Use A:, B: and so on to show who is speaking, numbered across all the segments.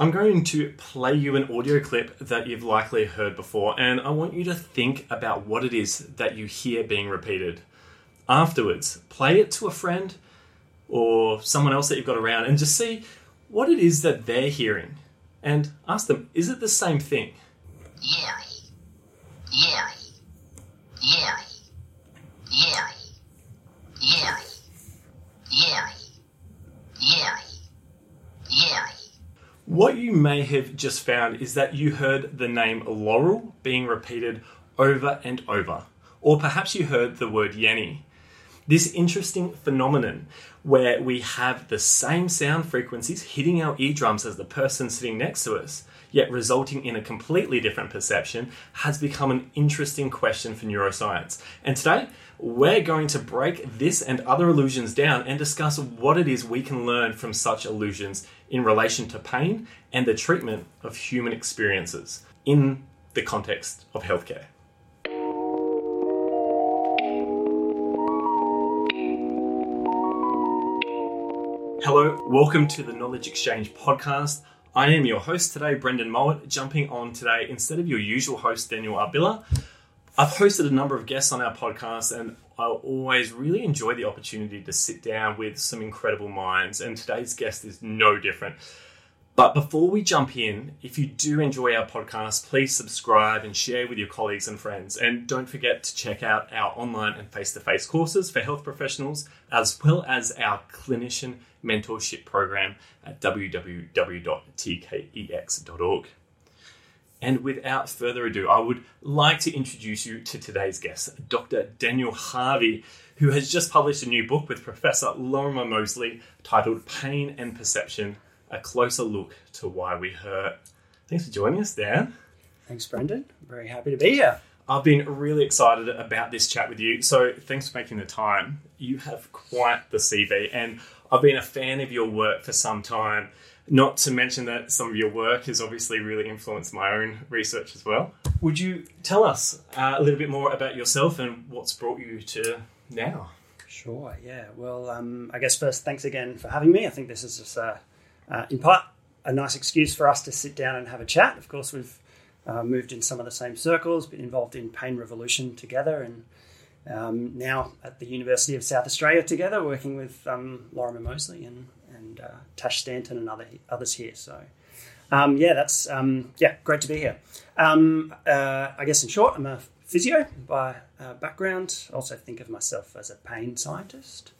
A: I'm going to play you an audio clip that you've likely heard before, and I want you to think about what it is that you hear being repeated. Afterwards, play it to a friend or someone else that you've got around and just see what it is that they're hearing. And ask them, is it the same thing?
B: Yearly. Yearly. Yearly.
A: What you may have just found is that you heard the name Laurel being repeated over and over, or perhaps you heard the word Yanny. This interesting phenomenon where we have the same sound frequencies hitting our eardrums as the person sitting next to us, yet resulting in a completely different perception, has become an interesting question for neuroscience. And today, we're going to break this and other illusions down and discuss what it is we can learn from such illusions in relation to pain and the treatment of human experiences in the context of healthcare. Hello, welcome to the Knowledge Exchange podcast. I am your host today, Brendan Mowat, jumping on today instead of your usual host, Daniel Arbilla. I've hosted a number of guests on our podcast, and I always really enjoy the opportunity to sit down with some incredible minds, and today's guest is no different. But before we jump in, if you do enjoy our podcast, please subscribe and share with your colleagues and friends. And don't forget to check out our online and face to face courses for health professionals, as well as our clinician mentorship program at www.tkex.org. And without further ado, I would like to introduce you to today's guest, Dr. Daniel Harvie, who has just published a new book with Professor Lorimer Moseley titled Pain and Perception A Closer Look to Why We Hurt. Thanks for joining us, Dan.
C: Thanks, Brendan. Very happy to be here.
A: I've been really excited about this chat with you, so thanks for making the time. You have quite the CV, and I've been a fan of your work for some time. Not to mention that some of your work has obviously really influenced my own research as well. Would you tell us uh, a little bit more about yourself and what's brought you to now?
C: Sure, yeah. Well, um, I guess first, thanks again for having me. I think this is just, uh, uh, in part, a nice excuse for us to sit down and have a chat. Of course, we've uh, moved in some of the same circles, been involved in Pain Revolution together, and um, now at the University of South Australia together, working with um, Lorimer Moseley and, and uh, Tash Stanton and other, others here. So, um, yeah, that's um, yeah, great to be here. Um, uh, I guess in short, I'm a physio by uh, background. Also, think of myself as a pain scientist.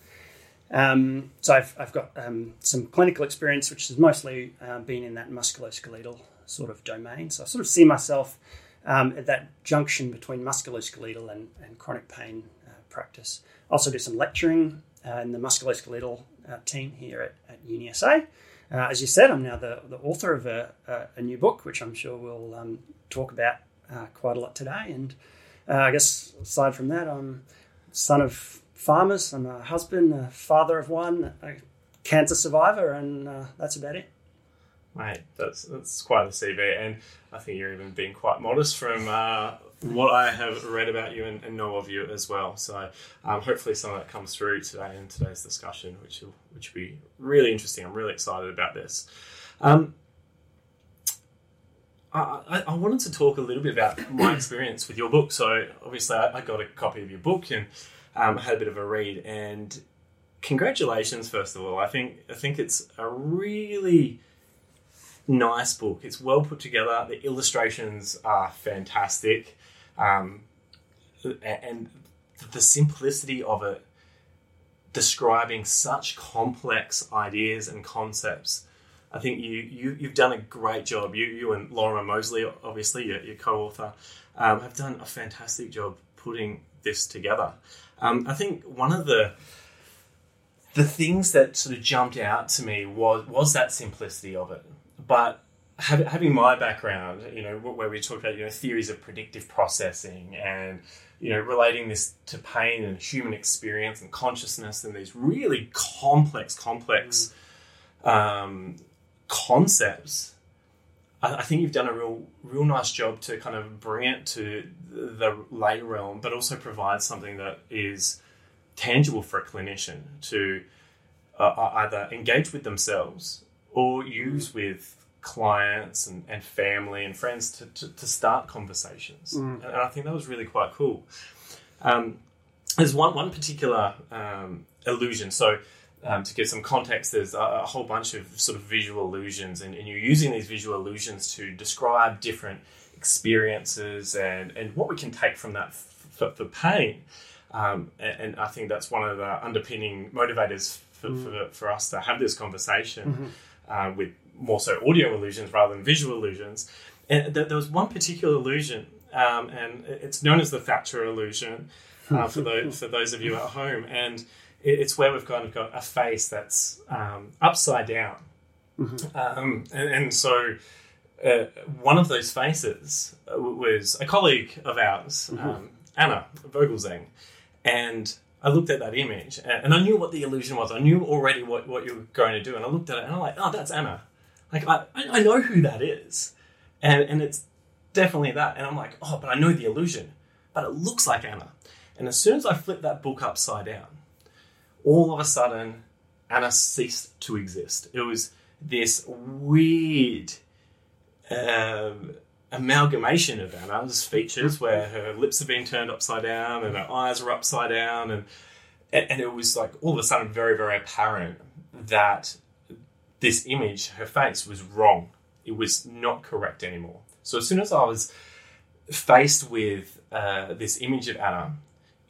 C: Um, so I've, I've got some clinical experience, which has mostly uh, been in that musculoskeletal sort of domain. So I sort of see myself um, at that junction between musculoskeletal and, and chronic pain uh, practice. Also do some lecturing uh, in the musculoskeletal uh, team here at, at UniSA. Uh, as you said, I'm now the, the author of a, a, a new book, which I'm sure we'll um, talk about uh, quite a lot today. And uh, I guess aside from that, I'm son of farmers. I'm a husband, a father of one, a cancer survivor, and that's about it.
A: Mate, that's that's quite the CV, and I think you're even being quite modest from uh, what I have read about you and, and know of you as well. So um, hopefully some of that comes through today in today's discussion, which will which will be really interesting. I'm really excited about this. Um, I, I, wanted to talk a little bit about my experience with your book. So obviously, I, I got a copy of your book and um, had a bit of a read. And congratulations, first of all. I think I think it's a really nice book. It's well put together. The illustrations are fantastic, um, and the simplicity of it, describing such complex ideas and concepts. I think you, you you've done a great job. You you and Lorimer Moseley, obviously your, your co-author, um, have done a fantastic job putting this together. Um, I think one of the the things that sort of jumped out to me was was that simplicity of it but having my background, you know, where we talk about you know theories of predictive processing and you know relating this to pain and human experience and consciousness and these really complex, complex mm. um, concepts. I, I think you've done a real, real nice job to kind of bring it to the lay realm, but also provide something that is tangible for a clinician to uh, either engage with themselves or use with clients and, and family and friends to, to, to start conversations. And, and I think that was really quite cool. Um, there's one, one particular um, illusion. So, um, to give some context, there's a, a whole bunch of sort of visual illusions, and, and you're using these visual illusions to describe different experiences and, and what we can take from that for, for pain. Um, and, and I think that's one of the underpinning motivators for, for, for us to have this conversation uh, with more so audio illusions rather than visual illusions. And th- there was one particular illusion, um, and it's known as the Thatcher illusion uh, for, those, for those of you at home. And it, it's where we've kind of got a face that's um, upside down. Um, and, and so uh, one of those faces uh, was a colleague of ours, um, Anna Vogelzang. And I looked at that image and, and I knew what the illusion was. I knew already what, what you were going to do. And I looked at it and I'm like, oh, that's Anna. Like, I, I know who that is. And, and it's definitely that. And I'm like, oh, but I know the illusion. But it looks like Anna. And as soon as I flipped that book upside down, all of a sudden, Anna ceased to exist. It was this weird um, amalgamation of Anna's features where her lips have been turned upside down and her eyes are upside down. And, and it was like all of a sudden very, very apparent that this image, her face, was wrong. It was not correct anymore. So as soon as I was faced with uh, this image of Anna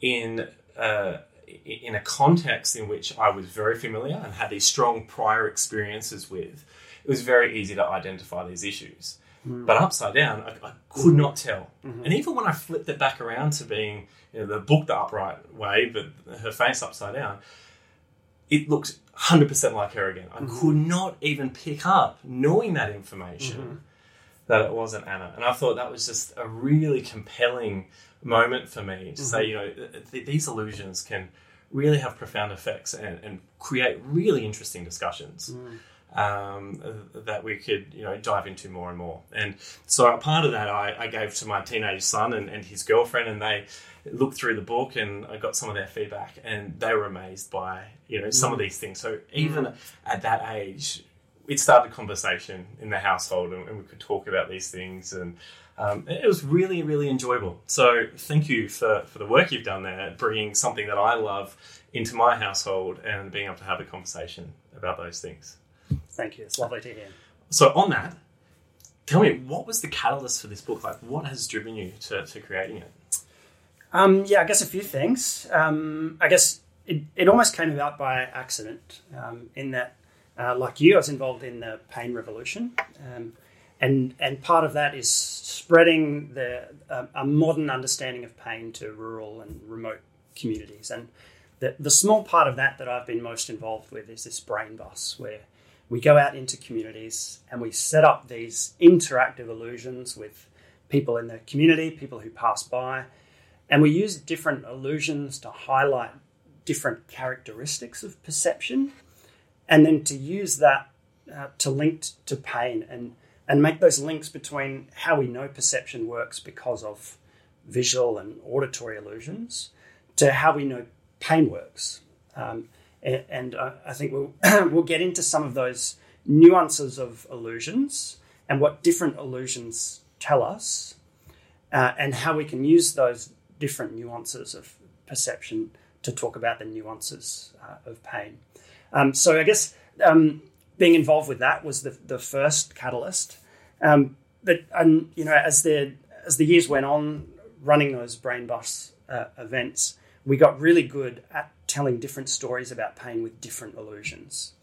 A: in uh, in a context in which I was very familiar and had these strong prior experiences with, it was very easy to identify these issues. But upside down, I, I could not tell. And even when I flipped it back around to being you know, the book the upright way, but her face upside down, it looked 100% like her again. I mm-hmm. could not even pick up, knowing that information, mm-hmm. that it wasn't Anna. And I thought that was just a really compelling moment for me to say, mm-hmm. you know, th- th- these illusions can really have profound effects and, and create really interesting discussions. Mm. Um, that we could, you know, dive into more and more. And so a part of that I, I gave to my teenage son and, and his girlfriend, and they looked through the book and I got some of their feedback, and they were amazed by, you know, some of these things. So even at that age, it started a conversation in the household, and, and we could talk about these things, and um, it was really, really enjoyable. So thank you for for the work you've done there, bringing something that I love into my household and being able to have a conversation about those things.
C: Thank you. It's lovely to hear.
A: So on that, tell me what was the catalyst for this book? Like, what has driven you to, to creating it?
C: Um, yeah, I guess a few things. Um, I guess it, it almost came about by accident um, in that, uh, like you, I was involved in the pain revolution. Um, and, and part of that is spreading the, uh, a modern understanding of pain to rural and remote communities. And the, the small part of that that I've been most involved with is this brain bus, where we go out into communities and we set up these interactive illusions with people in the community, people who pass by, and we use different illusions to highlight different characteristics of perception, and then to use that uh, to link to pain and and make those links between how we know perception works because of visual and auditory illusions to how we know pain works. Um, and I, I think we'll we'll get into some of those nuances of illusions and what different illusions tell us, uh, and how we can use those different nuances of perception to talk about the nuances uh, of pain. Um, so I guess um, being involved with that was the, the first catalyst. Um, but and you know, as the as the years went on, running those brain bus uh, events, we got really good at telling different stories about pain with different illusions.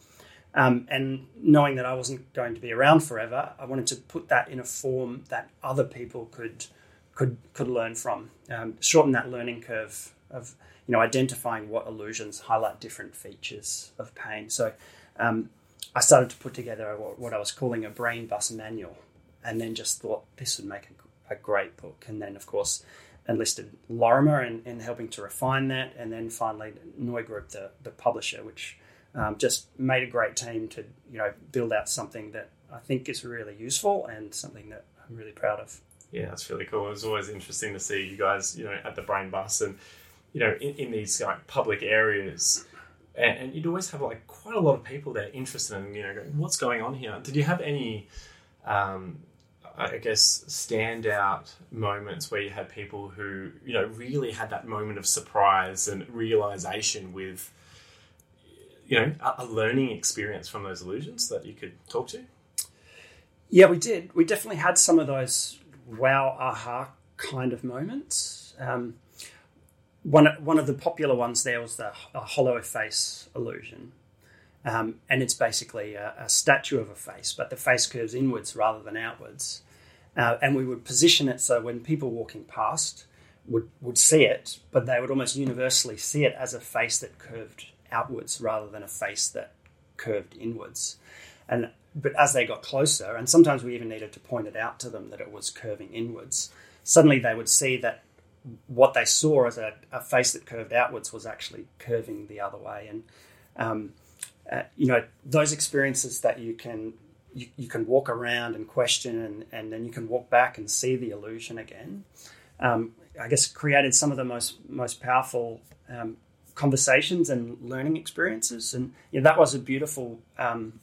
C: Um, and knowing that I wasn't going to be around forever, I wanted to put that in a form that other people could could could learn from, um, shorten that learning curve of you know identifying what illusions highlight different features of pain. So um, I started to put together what, I was calling a brain bus manual, and then just thought this would make a, a great book. And then of course enlisted Lorimer in, in helping to refine that, and then finally NOI Group, the the publisher, which um, just made a great team to you know build out something that I think is really useful and something that I'm really proud of.
A: Yeah, that's really cool. It was always interesting to see you guys, you know, at the brain bus and you know in, in these like public areas. And, and you'd always have like quite a lot of people there interested in you know going, what's going on here. Did you have any um, I guess standout moments where you had people who you know really had that moment of surprise and realization with you know a, learning experience from those illusions that you could talk to.
C: Yeah, we did. We definitely had some of those wow aha kind of moments. Um, one one of the popular ones there was the hollow face illusion, um, and it's basically a, a, statue of a face, but the face curves inwards rather than outwards. Uh, and we would position it so when people walking past would would see it, but they would almost universally see it as a face that curved outwards rather than a face that curved inwards. And but as they got closer, and sometimes we even needed to point it out to them that it was curving inwards, suddenly they would see that what they saw as a, a face that curved outwards was actually curving the other way. And, um, uh, you know, those experiences that you can you, you, can walk around and question and, and then you can walk back and see the illusion again. Um, I guess created some of the most most powerful um, conversations and learning experiences, and yeah, that was a beautiful um,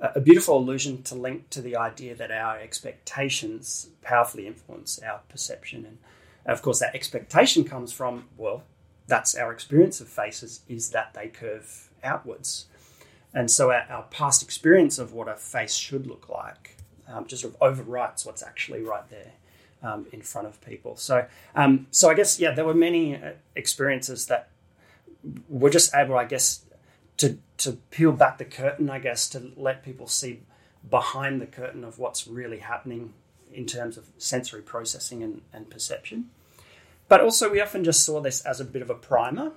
C: a beautiful allusion to link to the idea that our expectations powerfully influence our perception. And of course, that expectation comes from, well, that's our experience of faces, is that they curve outwards. And so our, our past experience of what a face should look like um, just sort of overwrites what's actually right there. Um, in front of people, so um, so I guess yeah, there were many uh, experiences that were just able, I guess, to to peel back the curtain, I guess, to let people see behind the curtain of what's really happening in terms of sensory processing and, and perception. But also, we often just saw this as a bit of a primer.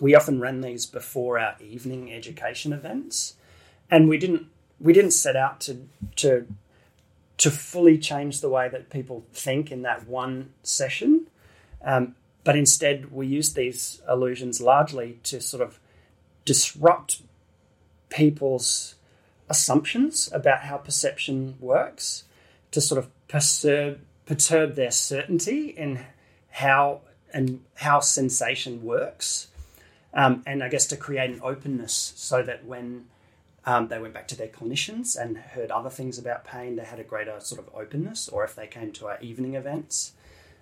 C: We often ran these before our evening education events, and we didn't we didn't set out to to to fully change the way that people think in that one session, um, but instead we used these illusions largely to sort of disrupt people's assumptions about how perception works, to sort of perturb, perturb their certainty in how and how sensation works, um, and I guess to create an openness so that when um, they went back to their clinicians and heard other things about pain, they had a greater sort of openness, or if they came to our evening events,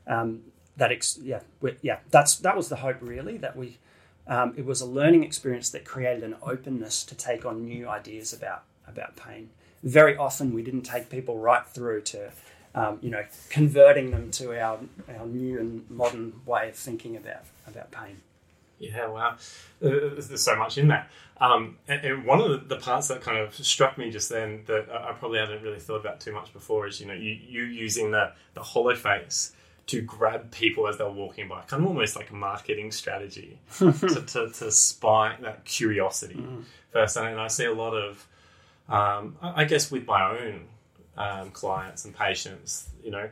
C: um, that ex- yeah yeah that's that was the hope really that we um, it was a learning experience that created an openness to take on new ideas about about pain. Very often, we didn't take people right through to, um, you know, converting them to our our new and modern way of thinking about about pain.
A: Yeah, wow. Uh, there's so much in that. Um, and, one of the, the, parts that kind of struck me just then that I probably hadn't really thought about too much before is, you know, you, you using the, the hollow face to grab people as they're walking by, kind of almost like a marketing strategy to, to, to, spike that curiosity mm. first. And I see a lot of, um, I guess, with my own um, clients and patients, you know,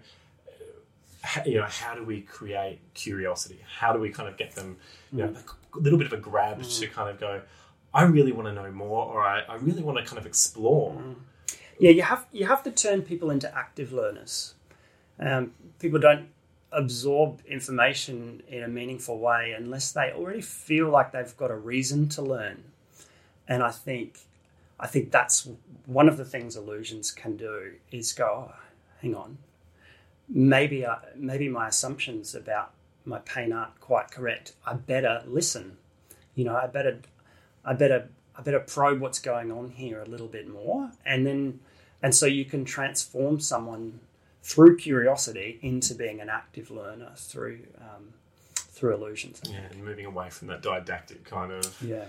A: you know, how do we create curiosity? How do we kind of get them, you know, mm. a little bit of a grab mm. to kind of go, I really want to know more, or I, I really want to kind of explore. Mm.
C: Yeah, you have you have to turn people into active learners. Um, people don't absorb information in a meaningful way unless they already feel like they've got a reason to learn. And I think I think that's one of the things illusions can do is go, oh, hang on, maybe I, maybe my assumptions about my pain aren't quite correct. I better listen. You know, I better I better I better probe what's going on here a little bit more, and then and so you can transform someone through curiosity into being an active learner through um, through illusions.
A: Yeah, and moving away from that didactic kind of
C: yeah.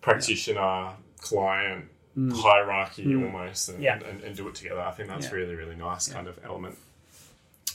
A: practitioner yeah. client mm. hierarchy mm. almost, and,
C: yeah.
A: and, and, do it together. I think that's really really nice kind of element.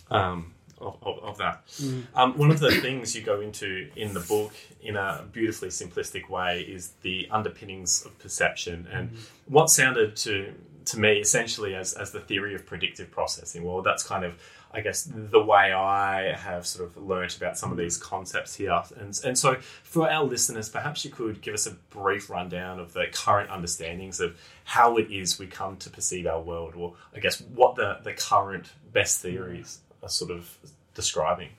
A: Um, of, of, of, that. Mm. Um, one of the things you go into in the book in a beautifully simplistic way is the underpinnings of perception and mm. what sounded to to me essentially as, as the theory of predictive processing. Well, that's kind of, I guess, the way I have sort of learnt about some of these concepts here. And, and so, for our listeners, perhaps you could give us a brief rundown of the current understandings of how it is we come to perceive our world, or I guess what the, the current best theories are sort of describing.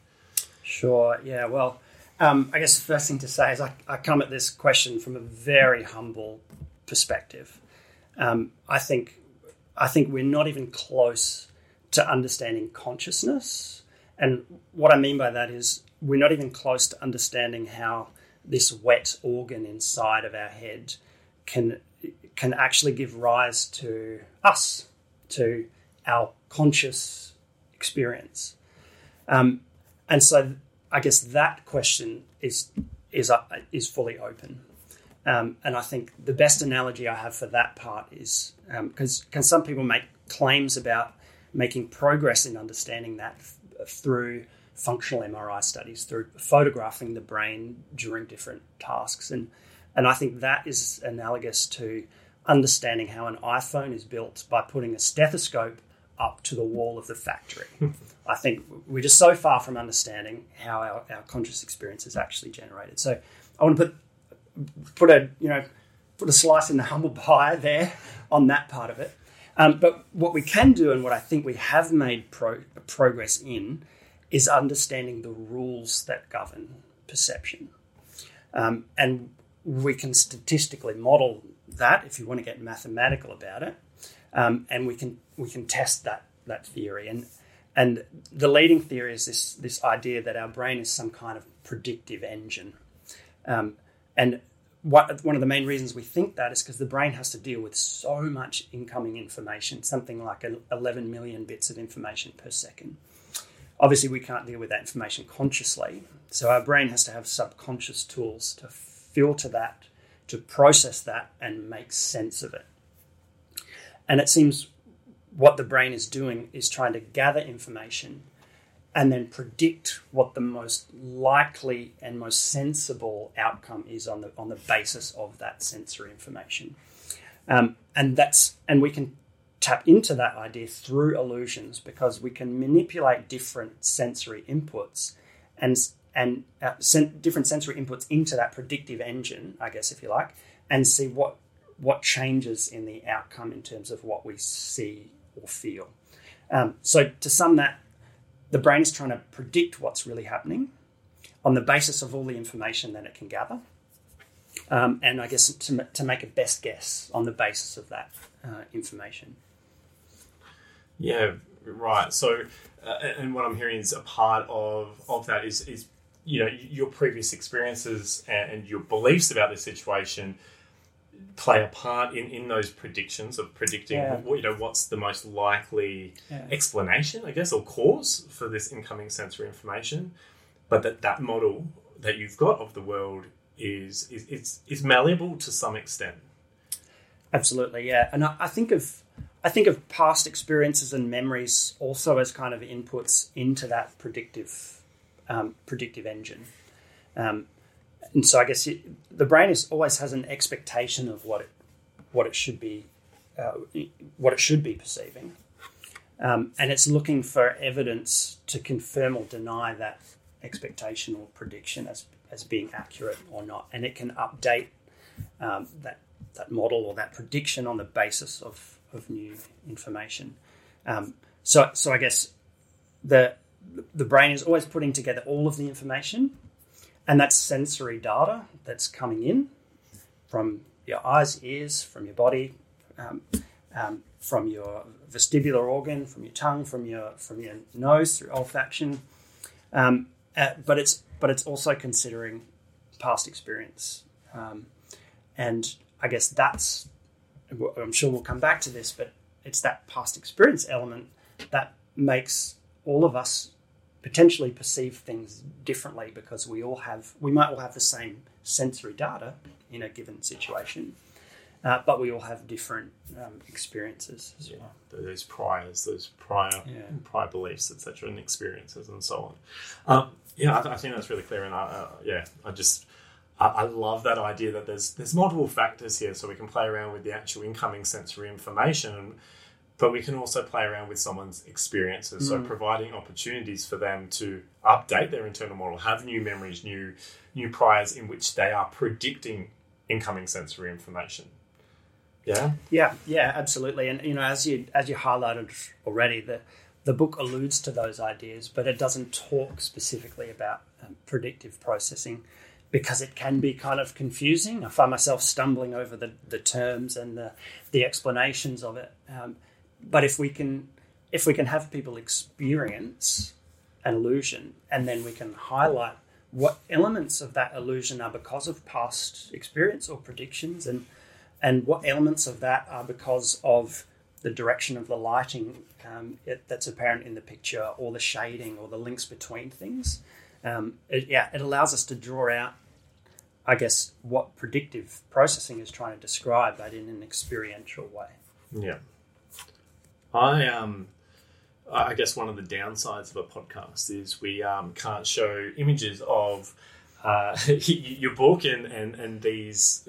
C: Sure, yeah, well. Um, I guess the first thing to say is I, I come at this question from a very humble perspective. Um, I think I think we're not even close to understanding consciousness. And what I mean by that is we're not even close to understanding how this wet organ inside of our head can can actually give rise to us, to our conscious experience. Um, and so, I guess that question is is uh, is fully open. Um, and I think the best analogy I have for that part is because um, can some people make claims about making progress in understanding that f- through functional MRI studies, through photographing the brain during different tasks, and and I think that is analogous to understanding how an iPhone is built by putting a stethoscope up to the wall of the factory. I think we're just so far from understanding how our, our conscious experience is actually generated. So I want to put put a you know put a slice in the humble pie there on that part of it. Um, but what we can do, and what I think we have made pro- progress in, is understanding the rules that govern perception. Um, and we can statistically model that if you want to get mathematical about it, um, and we can we can test that that theory. And and the leading theory is this this idea that our brain is some kind of predictive engine. Um, and what, one of the main reasons we think that is because the brain has to deal with so much incoming information, something like 11 million bits of information per second. Obviously, we can't deal with that information consciously, so our brain has to have subconscious tools to filter that, to process that, and make sense of it. And it seems what the brain is doing is trying to gather information and then predict what the most likely and most sensible outcome is on the on the basis of that sensory information. Um, and that's and we can tap into that idea through illusions because we can manipulate different sensory inputs and and uh, sen- different sensory inputs into that predictive engine, I guess if you like, and see what what changes in the outcome in terms of what we see or feel. Um, so to sum that the brain is trying to predict what's really happening on the basis of all the information that it can gather. Um, and I guess to, to make a best guess on the basis of that uh, information.
A: Yeah, right. So, uh, and what I'm hearing is a part of, of that is, is you know your previous experiences and, and your beliefs about the situation play a part in, in those predictions of predicting yeah. you know what's the most likely yeah. explanation I guess or cause for this incoming sensory information but that that model that you've got of the world is is it's, is malleable to some extent
C: absolutely yeah and I, I think of I think of past experiences and memories also as kind of inputs into that predictive um, predictive engine um, and so I guess it, the brain is always has an expectation of what it what it should be uh, what it should be perceiving, um, and it's looking for evidence to confirm or deny that expectation or prediction as as being accurate or not, and it can update um, that that model or that prediction on the basis of of new information. Um, so so I guess the the brain is always putting together all of the information and that's sensory data that's coming in from your eyes, ears, from your body, um, um, from your vestibular organ, from your tongue, from your from your nose through olfaction. Um, uh, but it's but it's also considering past experience, um, and I guess that's I'm sure we'll come back to this, but it's that past experience element that makes all of us potentially perceive things differently because we all have we might all have the same sensory data in a given situation uh, but we all have different um, experiences as yeah.
A: well. Those priors, those prior yeah. prior beliefs, etc., and experiences, and so on. Um, yeah, I, I, think that's really clear, and I, uh, yeah, I just I, I, love that idea that there's there's multiple factors here, so we can play around with the actual incoming sensory information but we can also play around with someone's experiences. Mm. So providing opportunities for them to update their internal model, have new memories, new new priors in which they are predicting incoming sensory information. Yeah.
C: Yeah, yeah, absolutely. And you know, as you as you highlighted already, the the book alludes to those ideas, but it doesn't talk specifically about um, predictive processing because it can be kind of confusing. I find myself stumbling over the, the terms and the, the explanations of it. Um, but if we can if we can have people experience an illusion and then we can highlight what elements of that illusion are because of past experience or predictions and and what elements of that are because of the direction of the lighting um, it, that's apparent in the picture or the shading or the links between things um, it, yeah it allows us to draw out i guess what predictive processing is trying to describe but in an experiential way
A: Yeah. I um I guess one of the downsides of a podcast is we um, can't show images of uh, your book and, and, and these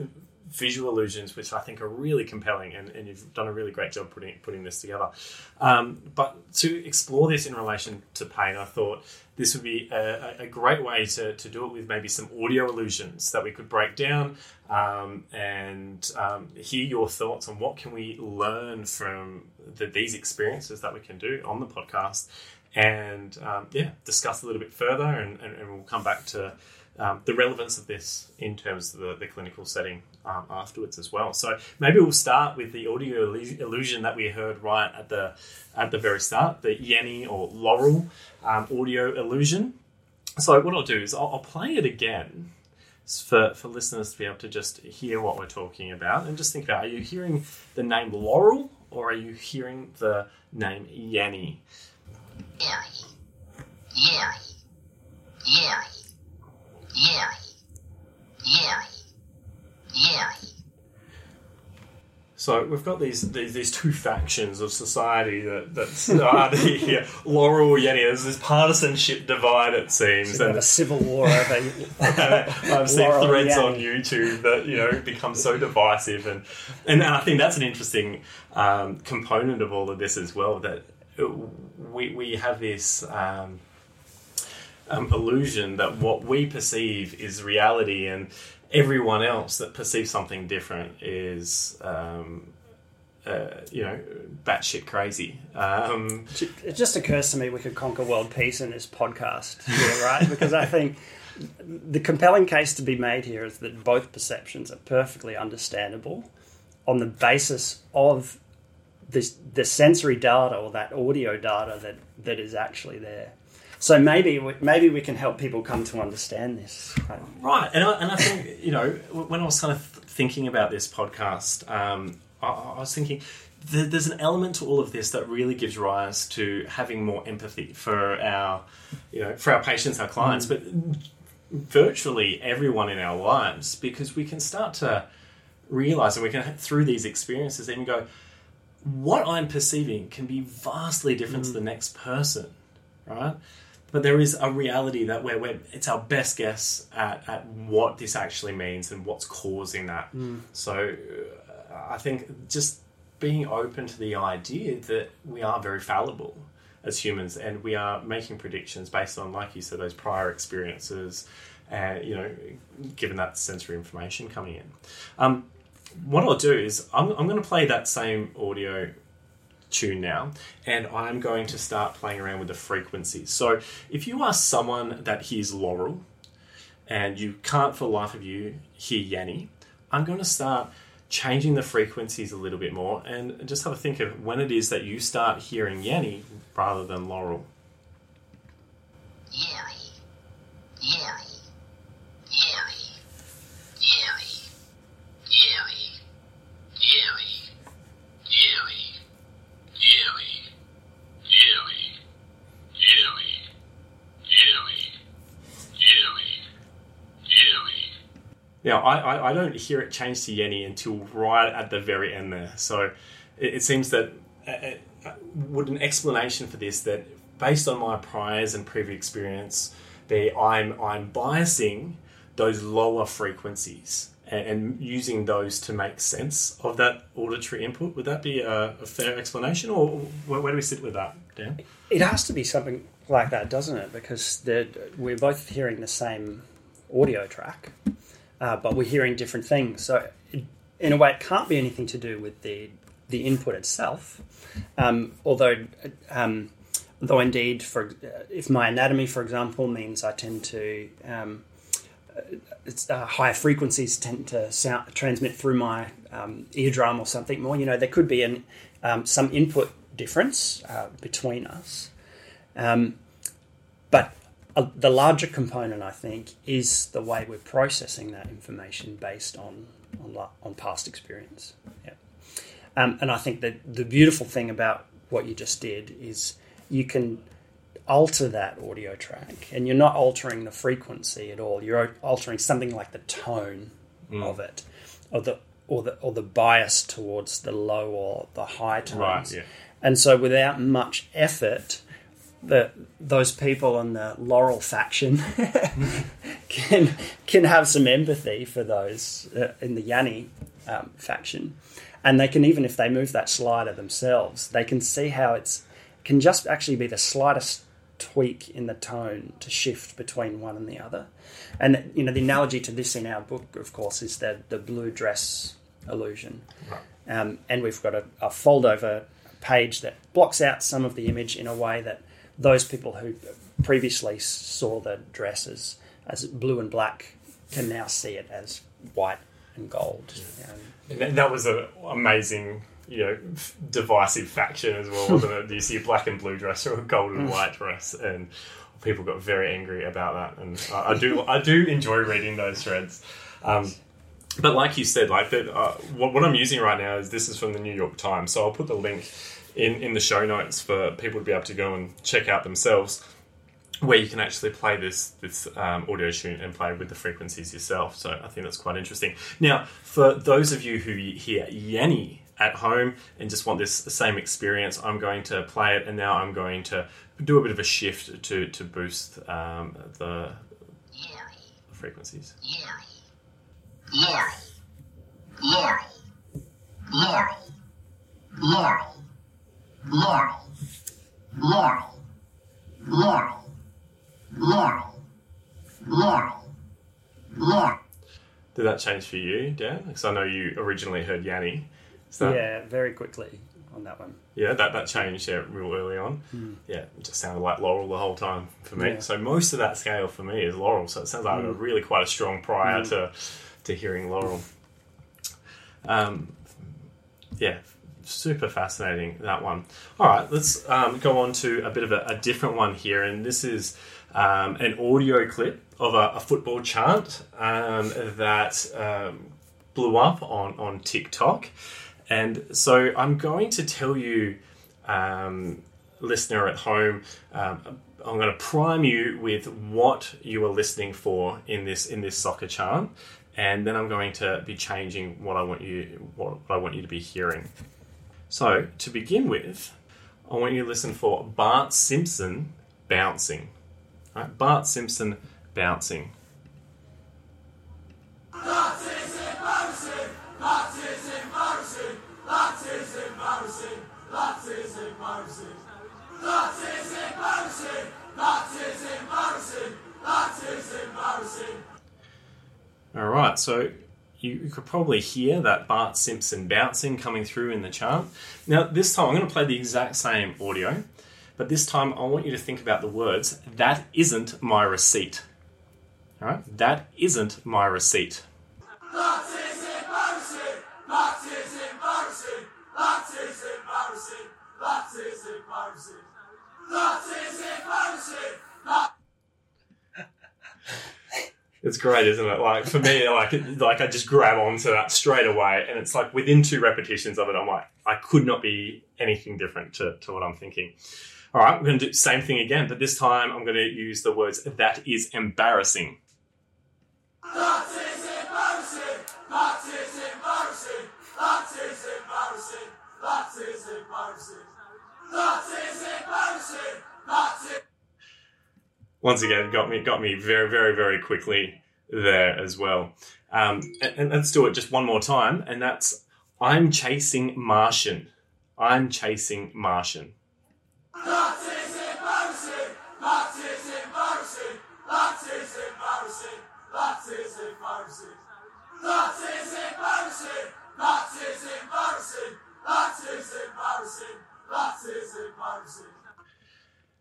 A: visual illusions, which I think are really compelling, and, and you've done a really great job putting putting this together. Um, but to explore this in relation to pain, I thought this would be a, a great way to, to do it with maybe some audio illusions that we could break down um, and um, hear your thoughts on what can we learn from the, these experiences that we can do on the podcast and um, yeah discuss a little bit further and, and, and we'll come back to um, the relevance of this in terms of the, the clinical setting um, afterwards as well. So maybe we'll start with the audio illusion that we heard right at the at the very start, the Yanny or Laurel um, audio illusion. So what I'll do is I'll, I'll play it again for, for listeners to be able to just hear what we're talking about and just think about are you hearing the name Laurel or are you hearing the name.
B: Yeri. Yeri.
A: So we've got these these, these two factions of society that that are the Laurel Yanny. There's this partisanship divide, it seems,
C: we
A: and
C: a civil war over
A: I've seen
C: Laurel
A: threads
C: Yanny.
A: on YouTube that you know become so divisive, and and, and I think that's an interesting um, component of all of this as well. That we we have this. Um, um, illusion that what we perceive is reality, and everyone else that perceives something different is, um, uh, you know, batshit crazy. Um,
C: It just occurs to me we could conquer world peace in this podcast here, right? Because I think the compelling case to be made here is that both perceptions are perfectly understandable on the basis of this, the sensory data or that audio data that, that is actually there. So maybe we, maybe we can help people come to understand this. right?
A: Right, and I, and I think you know when I was kind of thinking about this podcast, um, I, I was thinking th- there's an element to all of this that really gives rise to having more empathy for our, you know, for our patients, our clients, but virtually everyone in our lives, because we can start to realize, and we can through these experiences, even go, what I'm perceiving can be vastly different to the next person, right? But there is a reality that we're, we're it's our best guess at, at what this actually means and what's causing that. So uh, I think just being open to the idea that we are very fallible as humans and we are making predictions based on, like you said, those prior experiences and, you know, given that sensory information coming in. Um, what I'll do is I'm, I'm going to play that same audio tune now and I'm going to start playing around with the frequencies. So if you are someone that hears Laurel and you can't for the life of you hear Yanny, I'm going to start changing the frequencies a little bit more and just have a think of when it is that you start hearing Yanny rather than Laurel. Now, I, I, don't hear it change to Yanny until right at the very end there. So it, it seems that uh, uh, would an explanation for this that based on my priors and previous experience, be I'm I'm biasing those lower frequencies and, and using those to make sense of that auditory input. Would that be a, a fair explanation, or where, where do we sit with that, Dan?
C: It has to be something like that, doesn't it? Because we're both hearing the same audio track, uh, but we're hearing different things. So, it, in a way, it can't be anything to do with the the input itself. Um, although, um, though indeed, for if my anatomy, for example, means I tend to um, it's, uh, higher frequencies tend to sound transmit through my um, eardrum or something more. You know, there could be an um, some input difference uh, between us. Um, but uh, the larger component, I think, is the way we're processing that information based on on, on past experience. Yeah. Um, and I think that the beautiful thing about what you just did is you can alter that audio track, and you're not altering the frequency at all. You're altering something like the tone of it, or the or the or the bias towards the low or the high tones.
A: Right, yeah.
C: And so, without much effort, the those people on the Laurel faction can can have some empathy for those uh, in the Yanny um, faction, and they can even if they move that slider themselves, they can see how it's can just actually be the slightest tweak in the tone to shift between one and the other. And you know the analogy to this in our book, of course, is the the blue dress illusion. Um, and we've got a, a fold over page that blocks out some of the image in a way that those people who previously saw the dresses as, blue and black can now see it as white and gold. Um,
A: And that- was an amazing, you know, divisive faction as well, wasn't it? You see a black and blue dress or a gold and white dress, and people got very angry about that. And I, I do, I do enjoy reading those threads. Um, but like you said, like that, uh, what, what I'm using right now is this is from the New York Times, so I'll put the link in in the show notes for people to be able to go and check out themselves where you can actually play this this um, audio tune and play with the frequencies yourself. So I think that's quite interesting. Now, for those of you who hear Yanny at home and just want this same experience, I'm going to play it, and now I'm going to do a bit of a shift to to boost um, the frequencies.
B: Yuri, Yuri, Laurel, Laurel, Laurel, Laurel, Laurel.
A: Did that change for you, Dan? Because I know you originally heard Yanny. So
C: yeah, very quickly on that one.
A: Yeah, that, that changed yeah, real early on. Hmm. Yeah, it just sounded like Laurel the whole time for me.
C: Yeah.
A: So most of that scale for me is Laurel. So it sounds like a hmm. really quite a strong prior hmm. to to hearing Laurel. Um, yeah, super fascinating that one. All right, let's um, go on to a bit of a, a different one here, and this is um, an audio clip of a, a football chant um, that um, blew up on on TikTok, and so I'm going to tell you, um, listener at home. Um, I'm going to prime you with what you are listening for in this in this soccer chant, and then I'm going to be changing what I want you what I want you to be hearing. So, to begin with, I want you to listen for Bart Simpson bouncing. All right, Bart Simpson bouncing. Bart is embarrassing. Bart is embarrassing. Bart is embarrassing. Bart is embarrassing. That is embarrassing. That is embarrassing. That is embarrassing. All right, so you, could probably hear that Bart Simpson bouncing coming through in the chant. Now, this time I'm going to play the exact same audio, but this time I want you to think about the words, that isn't my receipt. All right, that isn't my receipt. It's great, isn't it? Like for me, like like I just grab onto that straight away, and it's like within two repetitions of it, I'm like, I could not be anything different to, to what I'm thinking. All right, we're going to do the same thing again, but this time I'm going to use the words "that is embarrassing." Once again, got me got me very very very quickly there as well. Um, and, and let's do it just one more time, and that's I'm chasing Martian. I'm chasing Martian. That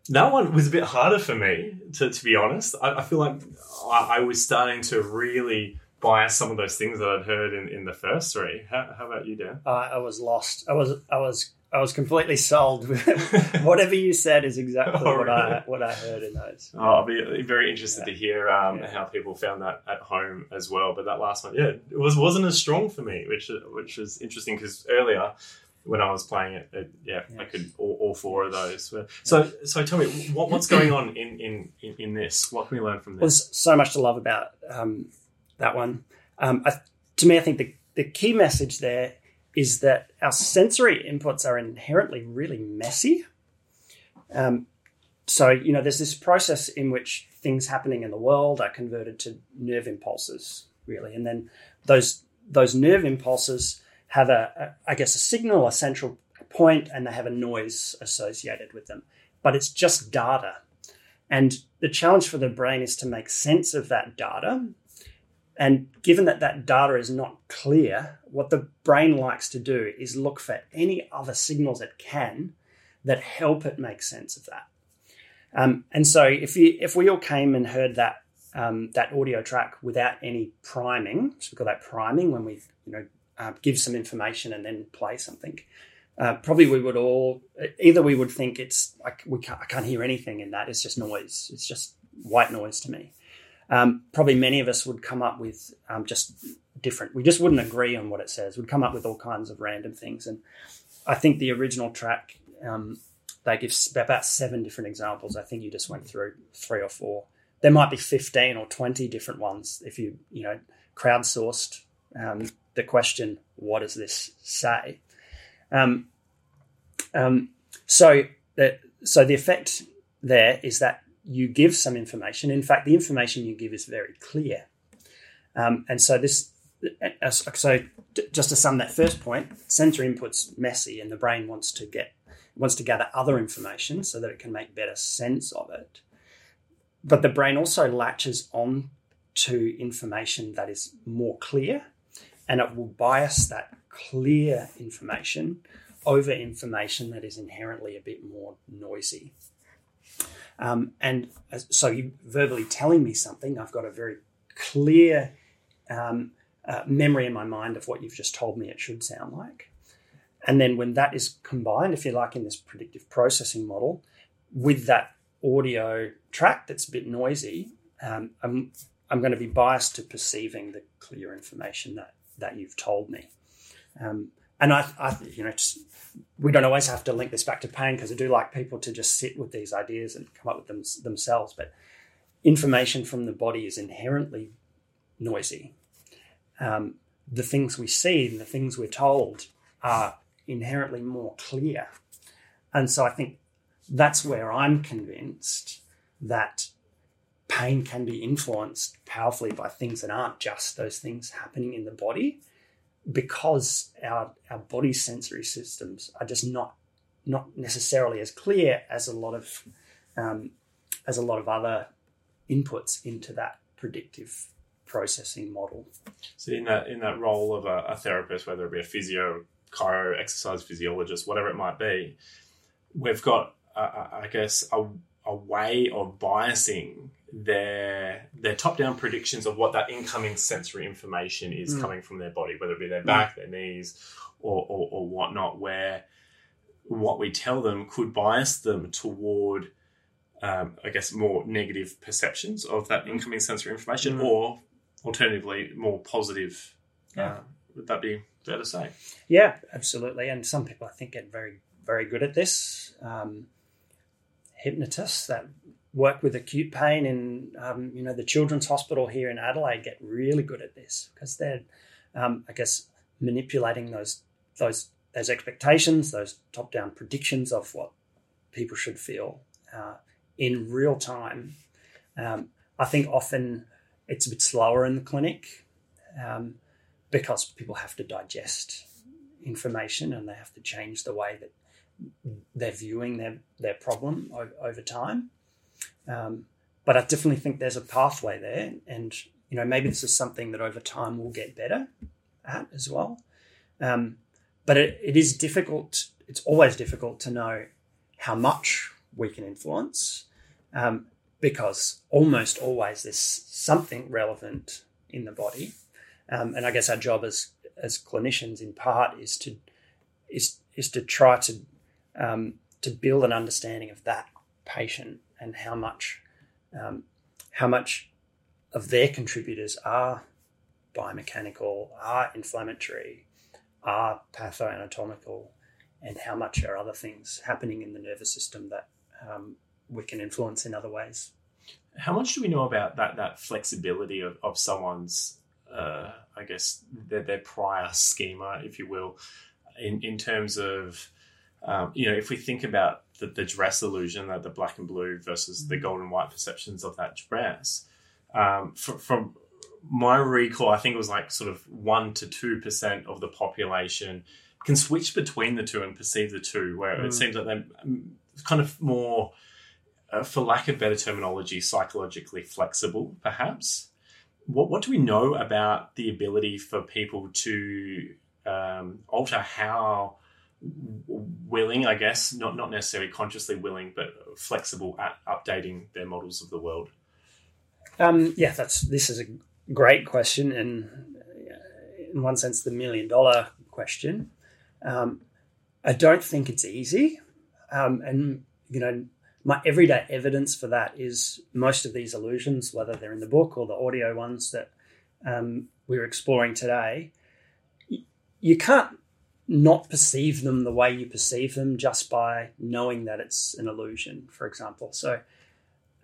A: one was a bit harder for me, to, to be honest. I, I feel like I, I was starting to really bias some of those things that I'd heard in, in the first three. How, how about you, Dan?
C: I, I was lost. I was I was I was completely sold. Whatever you said is exactly
A: Oh,
C: what I what I heard in those.
A: Oh, I'll be very interested to hear um,
C: Yeah.
A: how people found that at home as well. But that last one, yeah, it was wasn't as strong for me, which which was interesting because earlier when I was playing it, it yeah, I could all, all four of those. So so tell me what, what's going on in, in, in, in this? What can we learn from
C: Well,
A: this?
C: there's so much to love about um, that one. Um, I, to me, I think the, the key message there is that our sensory inputs are inherently really messy. Um, so, you know, there's this process in which things happening in the world are converted to nerve impulses, really. And then those, those nerve impulses have a, a, I guess, a signal, a central point, and they have a noise associated with them. But it's just data. And the challenge for the brain is to make sense of that data. And given that that data is not clear, what the brain likes to do is look for any other signals it can that help it make sense of that. Um, and so, if you if we all came and heard that um, that audio track without any priming, so we call that priming when we you know uh, give some information and then play something. Uh, probably we would all either we would think it's like we can't, I can't hear anything in that. It's just noise. It's just white noise to me. Um, probably many of us would come up with um, just different. We just wouldn't agree on what it says. We'd come up with all kinds of random things. And I think the original track um, they give about seven different examples. I think you just went through three or four. There might be fifteen or twenty different ones if you you know crowdsourced um, the question. What does this say? Um, um, so the so the effect there is that you give some information. In fact, the information you give is very clear. Um, and so this, uh, so just to sum that first point, sensory input's messy, and the brain wants to get wants to gather other information so that it can make better sense of it. But the brain also latches on to information that is more clear, and it will bias that clear information over information that is inherently a bit more noisy. Um, and so you verbally telling me something, I've got a very clear um, uh, memory in my mind of what you've just told me it should sound like. And then when that is combined, if you like, in this predictive processing model, with that audio track that's a bit noisy, um, I'm, I'm going to be biased to perceiving the clear information that, that you've told me. Um, and I, I, you know, just, we don't always have to link this back to pain because I do like people to just sit with these ideas and come up with them themselves. But information from the body is inherently noisy. Um, the things we see and the things we're told are inherently more clear. And so I think that's where I'm convinced that pain can be influenced powerfully by things that aren't just those things happening in the body because our our body sensory systems are just not not necessarily as clear as a lot of um, as a lot of other inputs into that predictive processing model.
A: So in that in that role of a, a therapist, whether it be a physio, chiro, exercise physiologist, whatever it might be, we've got, uh, I guess, a, a way of biasing their their top down predictions of what that incoming sensory information is
C: Mm.
A: coming from their body, whether it be their back, their knees, or, or or whatnot, where what we tell them could bias them toward. Um, I guess more negative perceptions of that incoming sensory information,
C: Mm.
A: or alternatively more positive.
C: Yeah.
A: Uh, would that be fair to say?
C: Yeah, absolutely. And some people, I think, get very, very good at this. Um, hypnotists that work with acute pain in, um, you know, the Children's Hospital here in Adelaide get really good at this because they're, um, I guess, manipulating those those those expectations, those top-down predictions of what people should feel uh, in real time. Um, I think often it's a bit slower in the clinic. Um, because people have to digest information and they have to change the way that they're viewing their, their problem o- over time. Um, but I definitely think there's a pathway there, and you know maybe this is something that over time we'll get better at as well. Um, but it, it is difficult. It's always difficult to know how much we can influence, um, because almost always there's something relevant in the body um, and I guess our job as as clinicians, in part, is to is is to try to um, to build an understanding of that patient and how much um, how much of their contributors are biomechanical, are inflammatory, are pathoanatomical, and how much are other things happening in the nervous system that um, we can influence in other ways.
A: How much do we know about that that flexibility of, of someone's, uh, I guess, their, their prior schema, if you will, in, in terms of, um, you know, if we think about the, the dress illusion, that the black and blue versus the gold and white perceptions of that dress, um, from, from my recall, I think it was like sort of one to two percent of the population can switch between the two and perceive the two, where
C: Mm.
A: it seems like they're um, kind of more, uh, for lack of better terminology, psychologically flexible, perhaps. What what do we know about the ability for people to um, alter how willing, I guess, not not necessarily consciously willing, but flexible at updating their models of the world?
C: Um, yeah, that's this is a great question, and uh, in one sense, the million dollar question. Um, I don't think it's easy, um, and you know, my everyday evidence for that is most of these illusions, whether they're in the book or the audio ones that um, we're exploring today, you can't not perceive them the way you perceive them just by knowing that it's an illusion, for example. So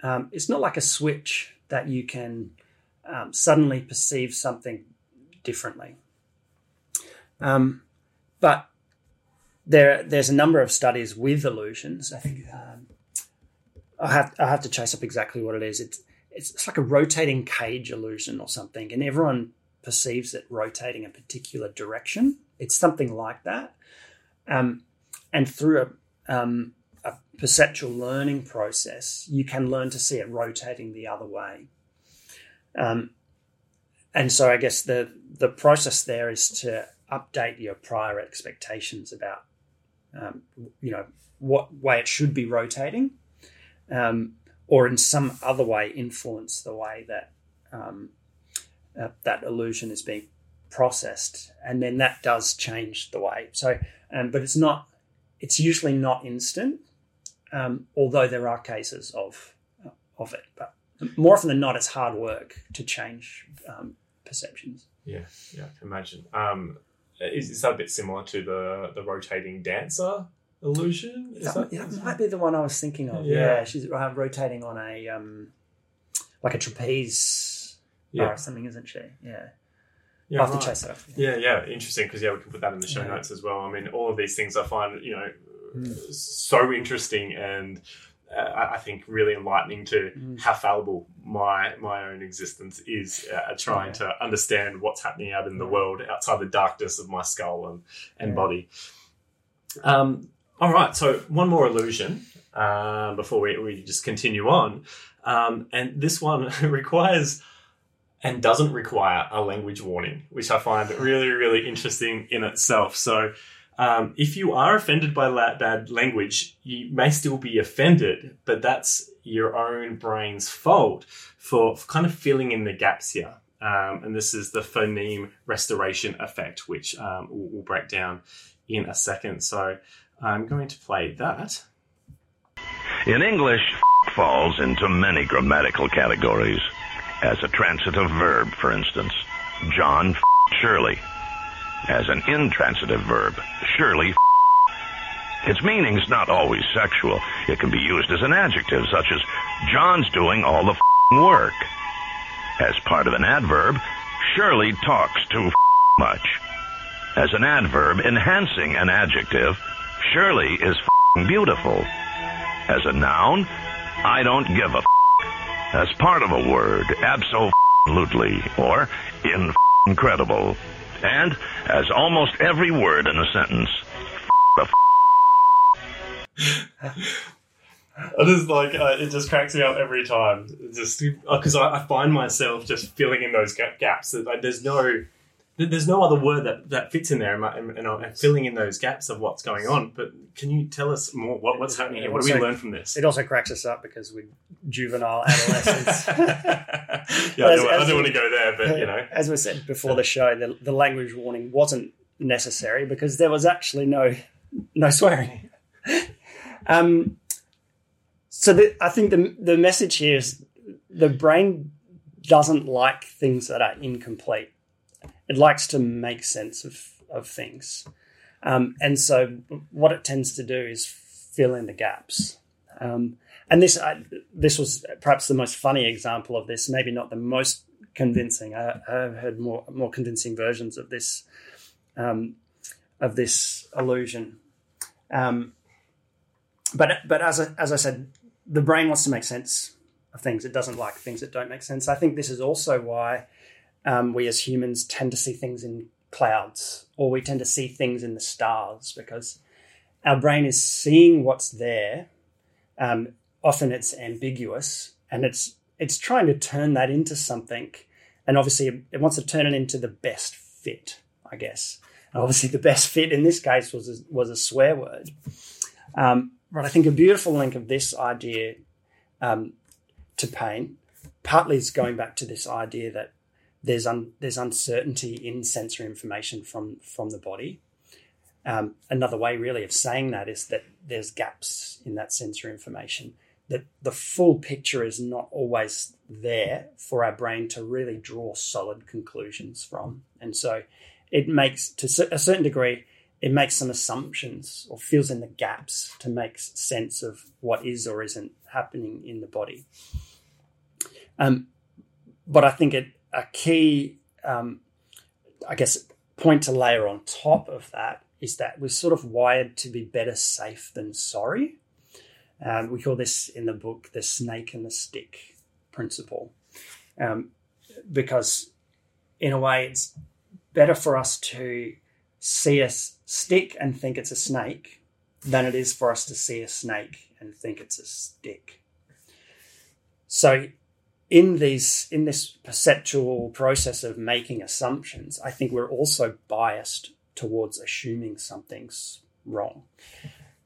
C: um, it's not like a switch that you can um, suddenly perceive something differently. Um, but there, there's a number of studies with illusions. I think um, I have I have to chase up exactly what it is. It's it's, it's like a rotating cage illusion or something, and everyone perceives it rotating a particular direction. It's something like that, um, and through a um, a perceptual learning process, you can learn to see it rotating the other way. Um, and so, I guess the the process there is to update your prior expectations about, um, you know, what way it should be rotating, um, or in some other way influence the way that um, uh, that illusion is being processed, and then that does change the way. So, um, but it's not. It's usually not instant um, although there are cases of of it. But more often than not, it's hard work to change um, perceptions.
A: Yeah, yeah, I can imagine. Um, is, is that a bit similar to the the rotating dancer illusion? Is
C: That,
A: that,
C: that might be the one I was thinking of.
A: Yeah.
C: Yeah, she's uh, rotating on a um, like a trapeze
A: Yeah.
C: or something, isn't she? Yeah,
A: yeah,
C: I'll
A: right.
C: to chase it up.
A: Yeah, yeah, interesting because yeah, we can put that in the show
C: Yeah.
A: notes as well. I mean, all of these things I find you know
C: Mm.
A: so interesting and uh, I think really enlightening to
C: Mm.
A: how fallible my my own existence is uh, trying
C: Yeah.
A: to understand what's happening out in the world outside the darkness of my skull and and body. Um, all right, so one more illusion um, before we, we just continue on, um, and this one requires and doesn't require a language warning, which I find really, really interesting in itself. So, um, if you are offended by la- bad language, you may still be offended, but that's your own brain's fault for, for kind of filling in the gaps here. Um, and this is the phoneme restoration effect, which um, we'll, we'll break down in a second. So, I'm going to play that.
D: In English, falls into many grammatical categories. As a transitive verb, for instance, John f- Shirley. As an intransitive verb, Shirley f- its meaning's not always sexual. It can be used as an adjective, such as John's doing all the work. As part of an adverb, Shirley talks too much. As an adverb enhancing an adjective, Shirley is beautiful. As a noun, I don't give a as part of a word, absolutely, or incredible. And as almost every word in a sentence,
A: I just like uh, it just cracks me up every time. Just because I, I find myself just filling in those ga- gaps. That, Like, there's no there's no other word that, that fits in there, and, I'm filling in those gaps of what's going on. But can you tell us more? What, what's happening here? What do we learn from this?
C: It also cracks us up because we're juvenile adolescents.
A: yeah, I don't, I don't
C: we-
A: want to go there, but you know,
C: As we said before the show, the, the language warning wasn't necessary because there was actually no no swearing. um, so the, I think the the message here is the brain doesn't like things that are incomplete. It likes to make sense of of things, um, and so what it tends to do is fill in the gaps. Um, and this I, this was perhaps the most funny example of this. Maybe not the most convincing. I, have heard more more convincing versions of this um, of this illusion. Um, but but as I, as I said, the brain wants to make sense of things. It doesn't like things that don't make sense. I think this is also why um, we as humans tend to see things in clouds, or we tend to see things in the stars, because our brain is seeing what's there. Um, often it's ambiguous, and it's it's trying to turn that into something, and obviously it wants to turn it into the best fit, I guess. And obviously, the best fit in this case was a, was a swear word. Um, but I think a beautiful link of this idea um, to pain partly is going back to this idea that there's un, there's uncertainty in sensory information from from the body. Um, another way, really, of saying that is that there's gaps in that sensory information. That the full picture is not always there for our brain to really draw solid conclusions from, and so it makes to a certain degree it makes some assumptions or fills in the gaps to make sense of what is or isn't happening in the body. Um, but I think it, a key, um, I guess, point to layer on top of that is that we're sort of wired to be better safe than sorry. Um, we call this in the book the snake and the stick principle, um, because in a way it's better for us to see a stick and think it's a snake than it is for us to see a snake and think it's a stick. So in these in this perceptual process of making assumptions, I think we're also biased towards assuming something's wrong.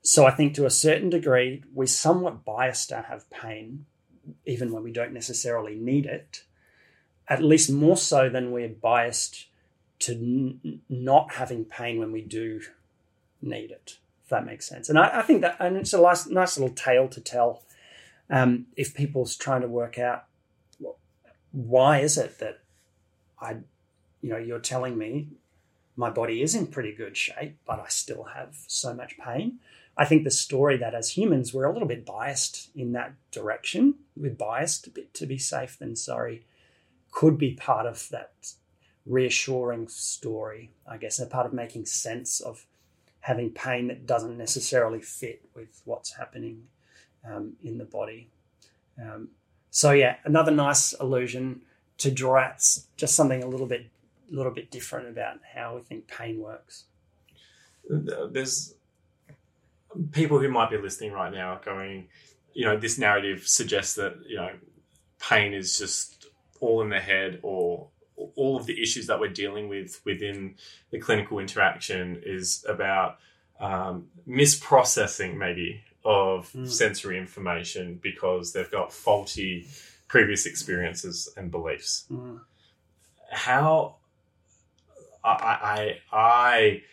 C: So I think to a certain degree, we're somewhat biased to have pain, even when we don't necessarily need it, at least more so than we're biased to n- not having pain when we do need it, if that makes sense. And I, I think that, and it's a nice, nice little tale to tell um, if people's trying to work out why is it that I, you know, you're telling me my body is in pretty good shape, but I still have so much pain. I think the story that as humans we're a little bit biased in that direction. We're biased a bit to be safe than sorry could be part of that reassuring story, I guess, a part of making sense of having pain that doesn't necessarily fit with what's happening um, in the body. Um, so yeah, another nice illusion to draw out just something a little bit, a little bit different about how we think pain works.
A: There's people who might be listening right now going, you know, this narrative suggests that you know, pain is just all in the head or all of the issues that we're dealing with within the clinical interaction is about um, misprocessing maybe of mm. sensory information because they've got faulty previous experiences and beliefs. Mm. How I, I I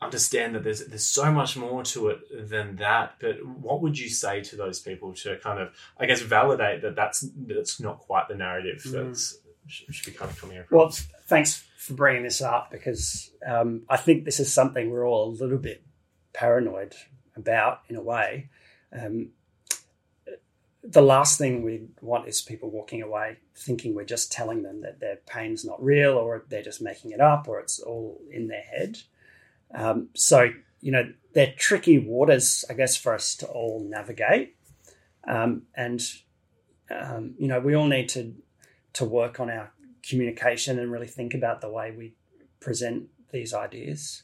A: understand that there's there's so much more to it than that. But what would you say to those people to kind of I guess validate that that's that's not quite the narrative mm. that's should be kind of coming across.
C: Well, thanks for bringing this up because um, I think this is something we're all a little bit paranoid about in a way. Um, the last thing we want is people walking away thinking we're just telling them that their pain's not real or they're just making it up or it's all in their head. Um, so, you know, they're tricky waters, I guess, for us to all navigate. Um, and, um, you know, we all need to to work on our communication and really think about the way we present these ideas.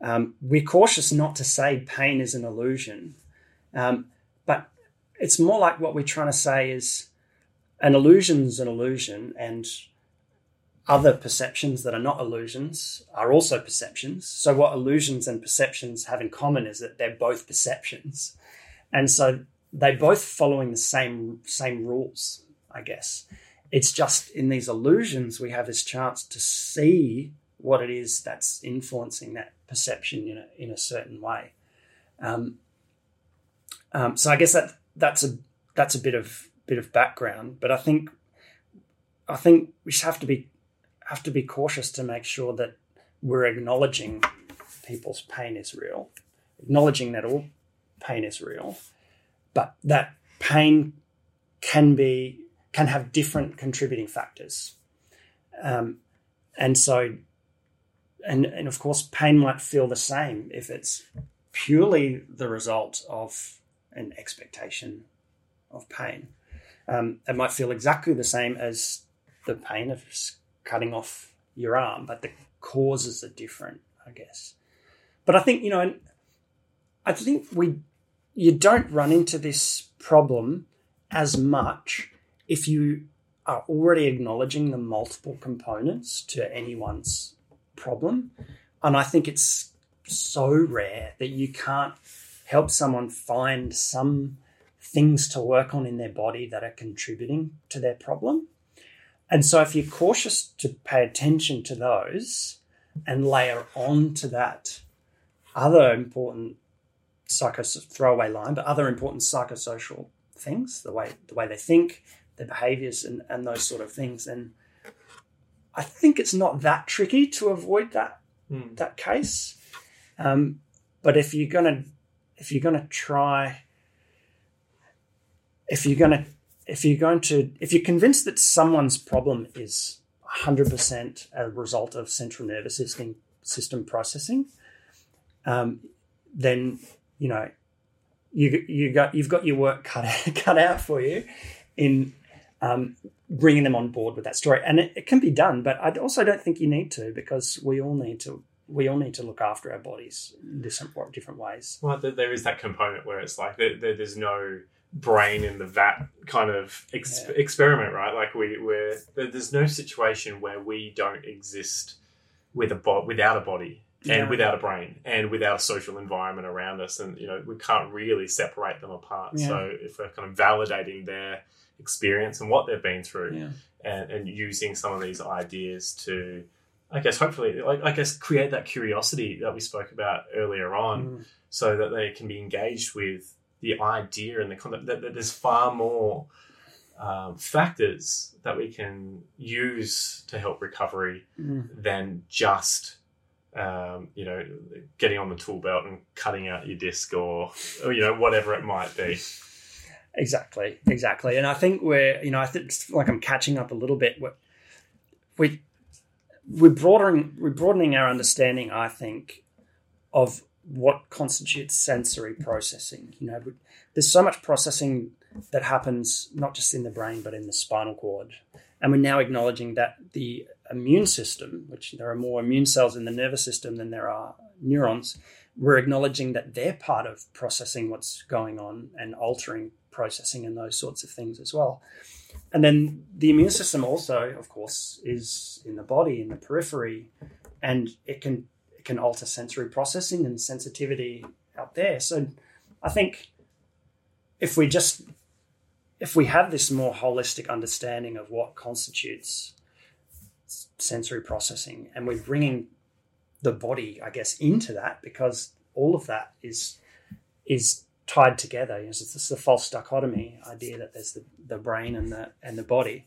C: Um, we're cautious not to say pain is an illusion, um, but it's more like what we're trying to say is an illusion is an illusion, and other perceptions that are not illusions are also perceptions. So, what illusions and perceptions have in common is that they're both perceptions, and so they're both following the same same rules, I guess. It's just in these illusions we have this chance to see what it is that's influencing that perception in a, in a certain way. Um, um, so I guess that that's a that's a bit of bit of background, but I think I think we just have to be have to be cautious to make sure that we're acknowledging people's pain is real, acknowledging that all pain is real, but that pain can be can have different contributing factors, um, and so and and of course pain might feel the same if it's purely the result of an expectation of pain. Um, it might feel exactly the same as the pain of cutting off your arm, but the causes are different, I guess. But I think you know, I think we you don't run into this problem as much if you are already acknowledging the multiple components to anyone's problem. And I think it's so rare that you can't help someone find some things to work on in their body that are contributing to their problem. And so, if you're cautious to pay attention to those and layer on to that other important psycho throwaway line, but other important psychosocial things, the way the way they think, their behaviors, and, and those sort of things, then I think it's not that tricky to avoid that
A: Mm.
C: that case. Um, but if you're gonna if you're gonna try if you're gonna if you're going to if you're convinced that someone's problem is 100% a result of central nervous system system processing um, then you know you you got you've got your work cut cut out for you in um, bringing them on board with that story and it, it can be done but I also don't think you need to because we all need to we all need to look after our bodies in different different ways
A: Well, there- is that component where it's like there, there, there's no brain in the vat kind of ex-
C: Yeah.
A: experiment, right? Like we, we're there's no situation where we don't exist with a bo- without a body and
C: Yeah.
A: without a brain and without a social environment around us, and you know we can't really separate them apart.
C: Yeah.
A: So if we're kind of validating their experience and what they've been through,
C: yeah
A: and, and using some of these ideas to, I guess, hopefully, like, I guess, create that curiosity that we spoke about earlier on,
C: Mm.
A: so that they can be engaged with the idea and the concept that, that there's far more um, factors that we can use to help recovery
C: Mm.
A: than just. Um, you know, getting on the tool belt and cutting out your disc, or, or you know, whatever it might be.
C: Exactly, exactly. And I think we're, you know, I think it's like I'm catching up a little bit. We're, we we're broadening we're broadening our understanding. I think of what constitutes sensory processing. You know, there's so much processing that happens not just in the brain but in the spinal cord, and we're now acknowledging that the immune system, which there are more immune cells in the nervous system than there are neurons, we're acknowledging that they're part of processing what's going on and altering processing and those sorts of things as well. And then the immune system also, of course, is in the body, in the periphery, and it can it can alter sensory processing and sensitivity out there. So I think if we just if we have this more holistic understanding of what constitutes sensory processing and we're bringing the body i guess into that because all of that is is tied together you know, so this the false dichotomy idea that there's the, the brain and the and the body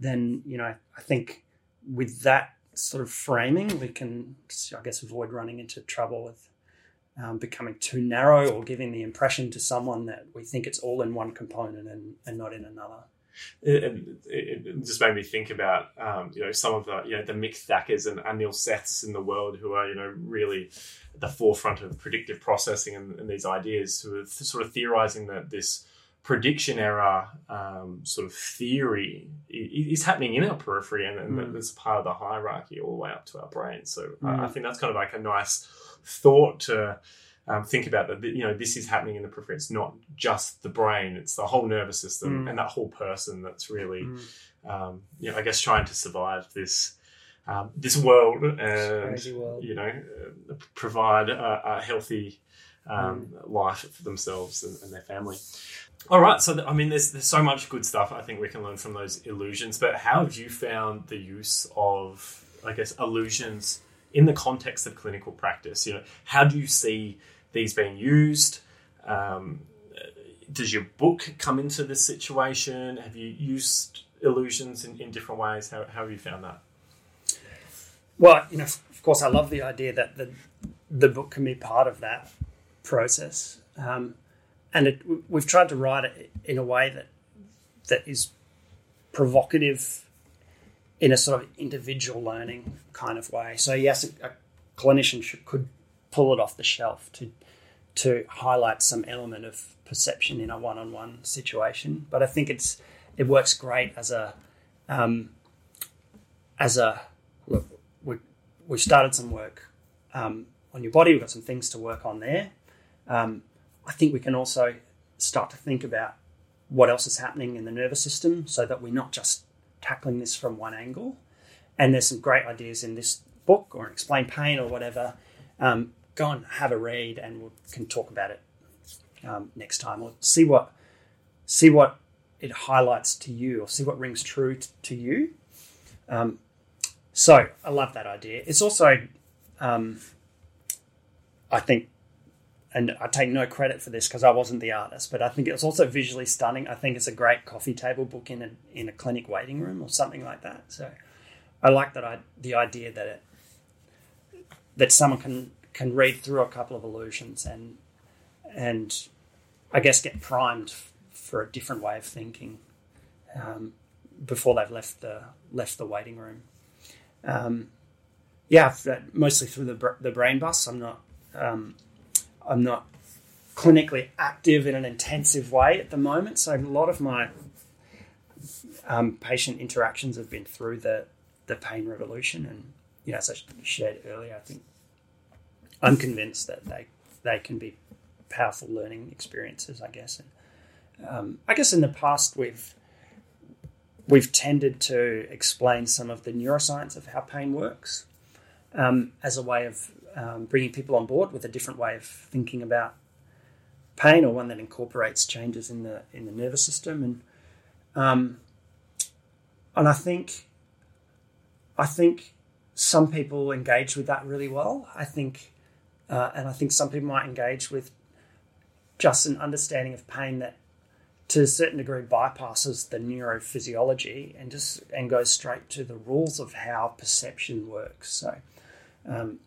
C: then you know i think with that sort of framing we can i guess avoid running into trouble with um, becoming too narrow or giving the impression to someone that we think it's all in one component and, and not in another
A: it, it, it just made me think about um, you know some of the you know the Mick Thackers and Anil Seths in the world who are you know really at the forefront of predictive processing and, and these ideas who are th- sort of theorizing that this prediction error um, sort of theory i- i- is happening in our periphery and, and
C: Mm.
A: that's part of the hierarchy all the way up to our brain. So I,
C: Mm.
A: I think that's kind of like a nice thought to um, think about that. You know, this is happening in the periphery. It's not just the brain; it's the whole nervous system
C: Mm.
A: and that whole person that's really,
C: Mm.
A: um, you know, I guess trying to survive this um, this world and
C: crazy world.
A: you know uh, provide a, a healthy um, life for themselves and, and their family. All right, so th- I mean, there's there's so much good stuff I think we can learn from those illusions. But how have you found the use of I guess, illusions in the context of clinical practice? You know, how do you see these being used? Um, does your book come into this situation? Have you used illusions in, in different ways? How, how have you found that?
C: Well, you know, of course, I love the idea that the the book can be part of that process, um, and it, we've tried to write it in a way that that is provocative in a sort of individual learning kind of way. So yes, a, a clinician should, could pull it off the shelf to to highlight some element of perception in a one-on-one situation. But I think it's it works great as a um, as a look. We we started some work um, on your body. We've got some things to work on there. Um, I think we can also start to think about what else is happening in the nervous system, so that we're not just tackling this from one angle. And there's some great ideas in this book or explain pain or whatever. Um, go and have a read, and we can talk about it um, next time, or see what see what it highlights to you, or see what rings true t- to you. Um, so I love that idea. It's also, um, I think, and I take no credit for this because I wasn't the artist, but I think it's also visually stunning. I think it's a great coffee table book in a in a clinic waiting room or something like that. So I like that I the idea that it that someone can can read through a couple of illusions and and I guess get primed for a different way of thinking um, before they've left the left the waiting room. Um, yeah, mostly through the the brain bus. I'm not um, I'm not clinically active in an intensive way at the moment, so a lot of my um, patient interactions have been through the the pain revolution, and you know, as I shared earlier, I think I'm convinced that they they can be powerful learning experiences. I guess, and um, I guess in the past we've we've tended to explain some of the neuroscience of how pain works um, as a way of um, bringing people on board with a different way of thinking about pain, or one that incorporates changes in the in the nervous system, and um, and I think I think some people engage with that really well. I think uh, and I think some people might engage with just an understanding of pain that, to a certain degree, bypasses the neurophysiology and just and goes straight to the rules of how perception works. So, um,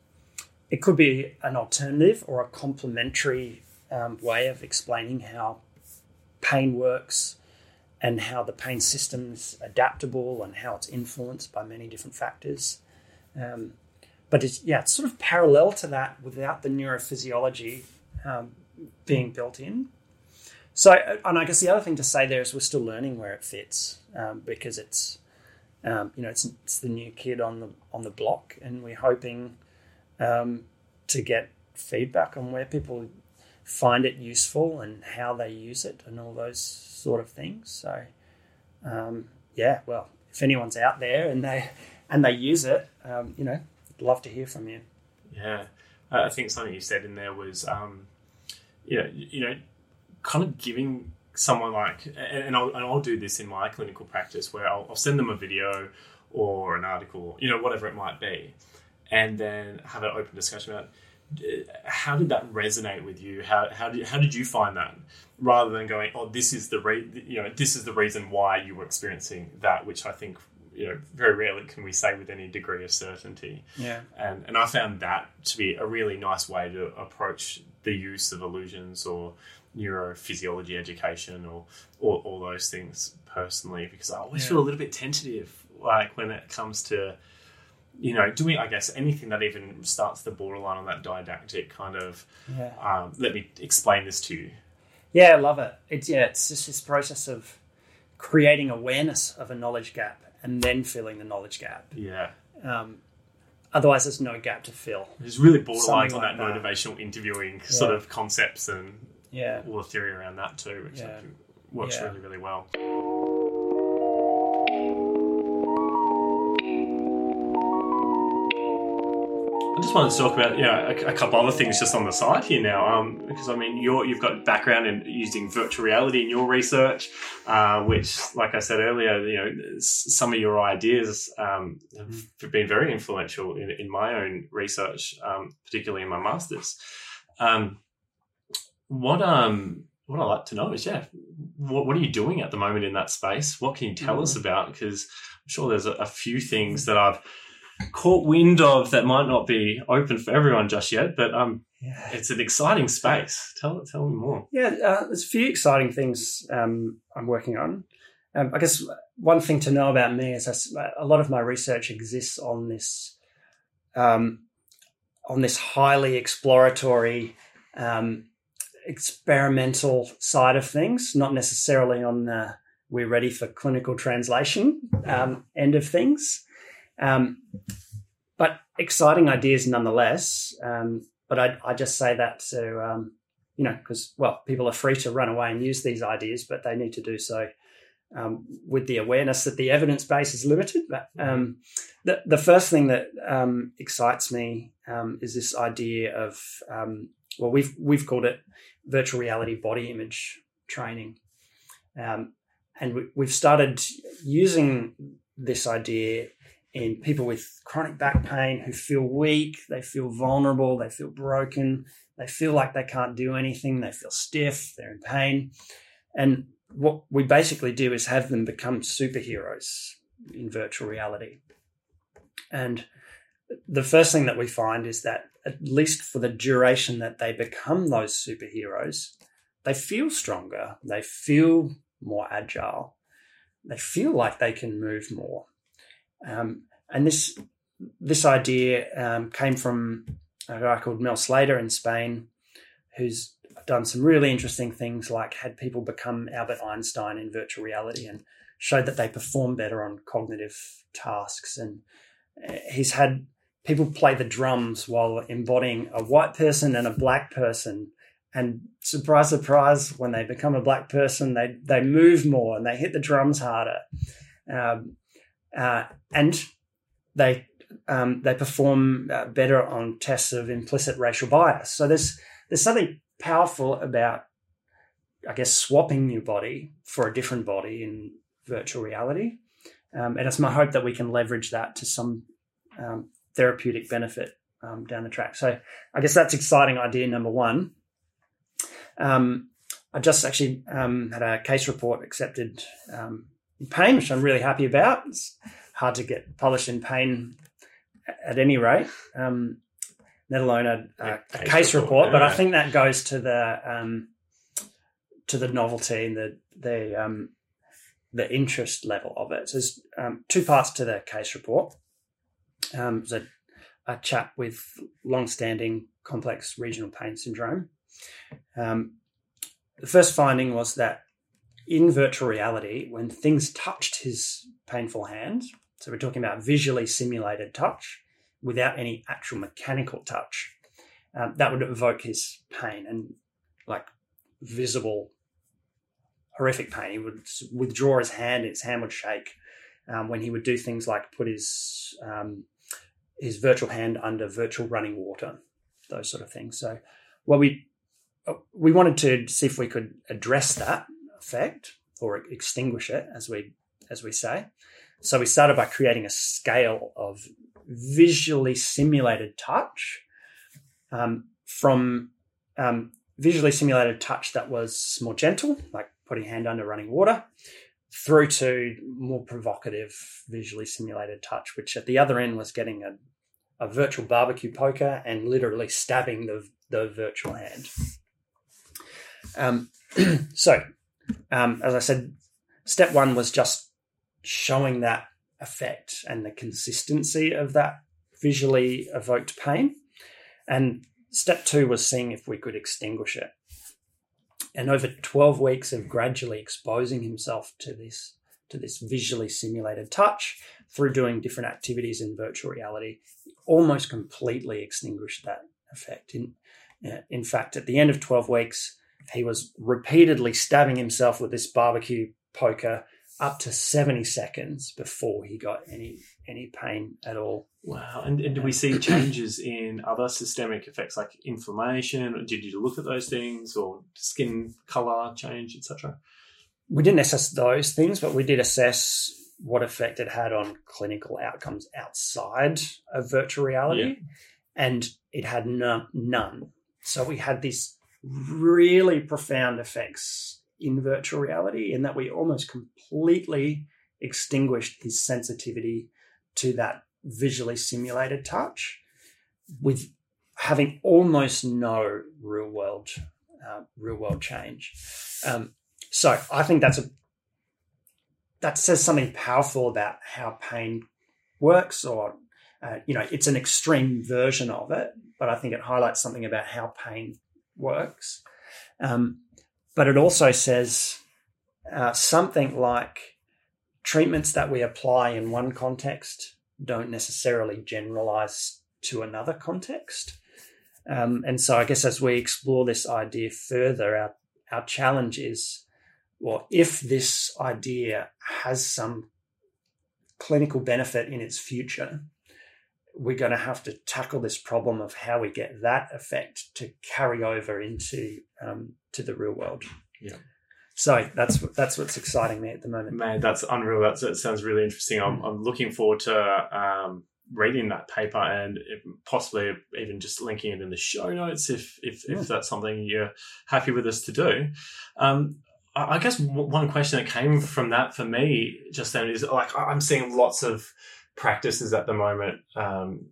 C: it could be an alternative or a complementary um, way of explaining how pain works and how the pain system's adaptable and how it's influenced by many different factors. Um, but it's yeah, it's sort of parallel to that without the neurophysiology um, being built in. So, and I guess the other thing to say there is we're still learning where it fits um, because it's um, you know it's, it's the new kid on the on the block, and we're hoping um, to get feedback on where people find it useful and how they use it and all those sort of things. So, um, yeah, well, if anyone's out there and they and they use it, um, you know, love to hear from you.
A: Yeah, I think something you said in there was, um, you know, you know, kind of giving someone like, and I'll, and I'll do this in my clinical practice where I'll, I'll send them a video or an article, you know, whatever it might be, and then have an open discussion about uh, how did that resonate with you? How, how did how did you find that? Rather than going, oh, this is the re- you know this is the reason why you were experiencing that, which I think you know very rarely can we say with any degree of certainty.
C: Yeah.
A: And and I found that to be a really nice way to approach the use of illusions or neurophysiology education or or all those things personally because I always yeah. feel a little bit tentative like when it comes to you know doing I guess anything that even starts the borderline on that didactic kind of
C: yeah.
A: um, let me explain this to you.
C: Yeah, I love it. It's yeah, it's just this process of creating awareness of a knowledge gap and then filling the knowledge gap.
A: Yeah.
C: Um, otherwise, there's no gap to fill.
A: It's really borderline on like that, that, motivational interviewing yeah. sort of concepts and
C: yeah.
A: all the theory around that too, which yeah. works really, really well. Just wanted to talk about you know a, a couple other things just on the side here now, um, because I mean you're, you've got background in using virtual reality in your research, uh, which, like I said earlier, you know some of your ideas um, have been very influential in, in my own research, um, particularly in my masters. Um, what um what I'd like to know is yeah, what, what are you doing at the moment in that space? What can you tell us about? Because I'm sure there's a, a few things that I've caught wind of that might not be open for everyone just yet, but um,
C: Yeah.
A: it's an exciting space. Tell tell me more.
C: Yeah, uh, there's a few exciting things um, I'm working on. Um, I guess one thing to know about me is a lot of my research exists on this um, on this highly exploratory, um, experimental side of things, not necessarily on the we're ready for clinical translation um, end of things. Um, but exciting ideas nonetheless. Um, but I, I just say that to um, you know, because well, people are free to run away and use these ideas, but they need to do so um, with the awareness that the evidence base is limited. But um, the the first thing that um, excites me is this idea of well, we've we've called it virtual reality body image training, um, and we, we've started using this idea in people with chronic back pain who feel weak, they feel vulnerable, they feel broken, they feel like they can't do anything, they feel stiff, they're in pain. And what we basically do is have them become superheroes in virtual reality. And the first thing that we find is that, at least for the duration that they become those superheroes, they feel stronger, they feel more agile, they feel like they can move more. Um, and this this idea um, came from a guy called Mel Slater in Spain, who's done some really interesting things, like had people become Albert Einstein in virtual reality and showed that they perform better on cognitive tasks. And uh, he's had people play the drums while embodying a white person and a black person. And surprise, surprise, when they become a black person, they they move more and they hit the drums harder. Um, uh, and they um, they perform uh, better on tests of implicit racial bias. So there's there's something powerful about, I guess, swapping your body for a different body in virtual reality, um, and it's my hope that we can leverage that to some um, therapeutic benefit um, down the track. So I guess that's exciting idea number one. Um, I just actually um, had a case report accepted pain, which I'm really happy about. It's hard to get published in pain at any rate, um, let alone a, a, a
A: case
C: case,
A: report,
C: report. But I think that goes to the um, to the novelty and the the um, the interest level of it. So there's um, two parts to the case report. Um, there's a, a chap with long-standing complex regional pain syndrome. Um, the first finding was that in virtual reality, when things touched his painful hand, so we're talking about visually simulated touch without any actual mechanical touch, um, that would evoke his pain and like visible horrific pain. He would withdraw his hand, his hand would shake um, when he would do things like put his um, his virtual hand under virtual running water, those sort of things. So, what we uh, we wanted to see if we could address that effect or extinguish it, as we as we say. So we started by creating a scale of visually simulated touch um, from um, visually simulated touch that was more gentle, like putting hand under running water, through to more provocative visually simulated touch, which at the other end was getting a, a virtual barbecue poker and literally stabbing the, the virtual hand. Um, so, um, as I said, step one was just showing that effect and the consistency of that visually evoked pain. And step two was seeing if we could extinguish it. And over 12 weeks of gradually exposing himself to this to this visually simulated touch through doing different activities in virtual reality, almost completely extinguished that effect. In, uh, in fact, at the end of 12 weeks, he was repeatedly stabbing himself with this barbecue poker up to 70 seconds before he got any any pain at all.
A: Wow. And, and do we see changes in other systemic effects like inflammation? Did you look at those things or skin color change, etc.?
C: We didn't assess those things, but we did assess what effect it had on clinical outcomes outside of virtual reality.
A: Yeah.
C: And it had none, none. So we had these really profound effects in virtual reality in that we almost completely extinguished his sensitivity to that visually simulated touch with having almost no real world uh, real world change. Um, so i think that's a that says something powerful about how pain works or uh, you know it's an extreme version of it but i think it highlights something about how pain works um, but it also says uh, something like treatments that we apply in one context don't necessarily generalize to another context. Um, and so I guess as we explore this idea further, our, our challenge is well, if this idea has some clinical benefit in its future, we're going to have to tackle this problem of how we get that effect to carry over into um, to the real world.
A: Yeah.
C: So that's that's what's exciting me at the moment.
A: Man, that's unreal. That's, that sounds really interesting. I'm. I'm looking forward to um, reading that paper and possibly even just linking it in the show notes if if,
C: Yeah.
A: if that's something you're happy with us to do. Um, I I guess one question that came from that for me just then is like I'm seeing lots of practices at the moment. Um,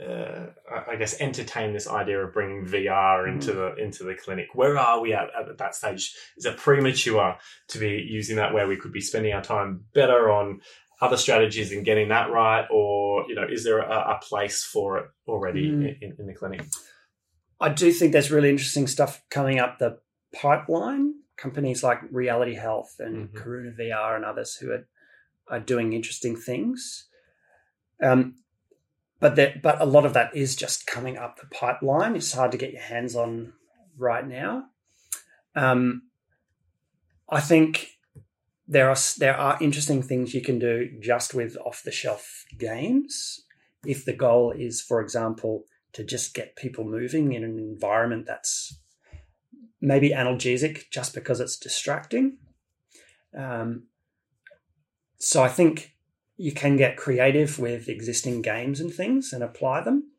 A: uh, I- guess entertain this idea of bringing VR into the into the clinic. Where are we at at that stage? Is it premature to be using that where we could be spending our time better on other strategies and getting that right, or you know, is there a, a place for it already
C: Mm.
A: in, in the clinic?
C: I do think there's really interesting stuff coming up the pipeline. Companies like Reality Health and
A: Mhm.
C: Karuna VR and others who are are doing interesting things. Um, but that, but a lot of that is just coming up the pipeline. It's hard to get your hands on right now. Um, I think there are there are interesting things you can do just with off the shelf games. If the goal is, for example, to just get people moving in an environment that's maybe analgesic just because it's distracting. Um, so I think you can get creative with existing games and things and apply them.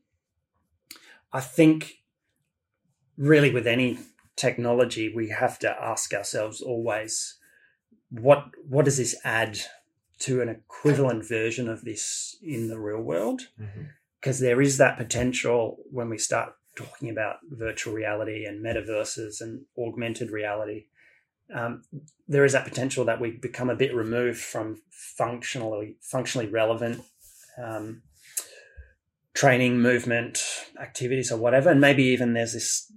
C: I think really with any technology, we have to ask ourselves always, what what does this add to an equivalent version of this in the real world? Mm-hmm. because there is that potential when we start talking about virtual reality and metaverses and augmented reality. Um, there is that potential that we become a bit removed from functionally functionally relevant um, training, movement, activities, or whatever, and maybe even there's this.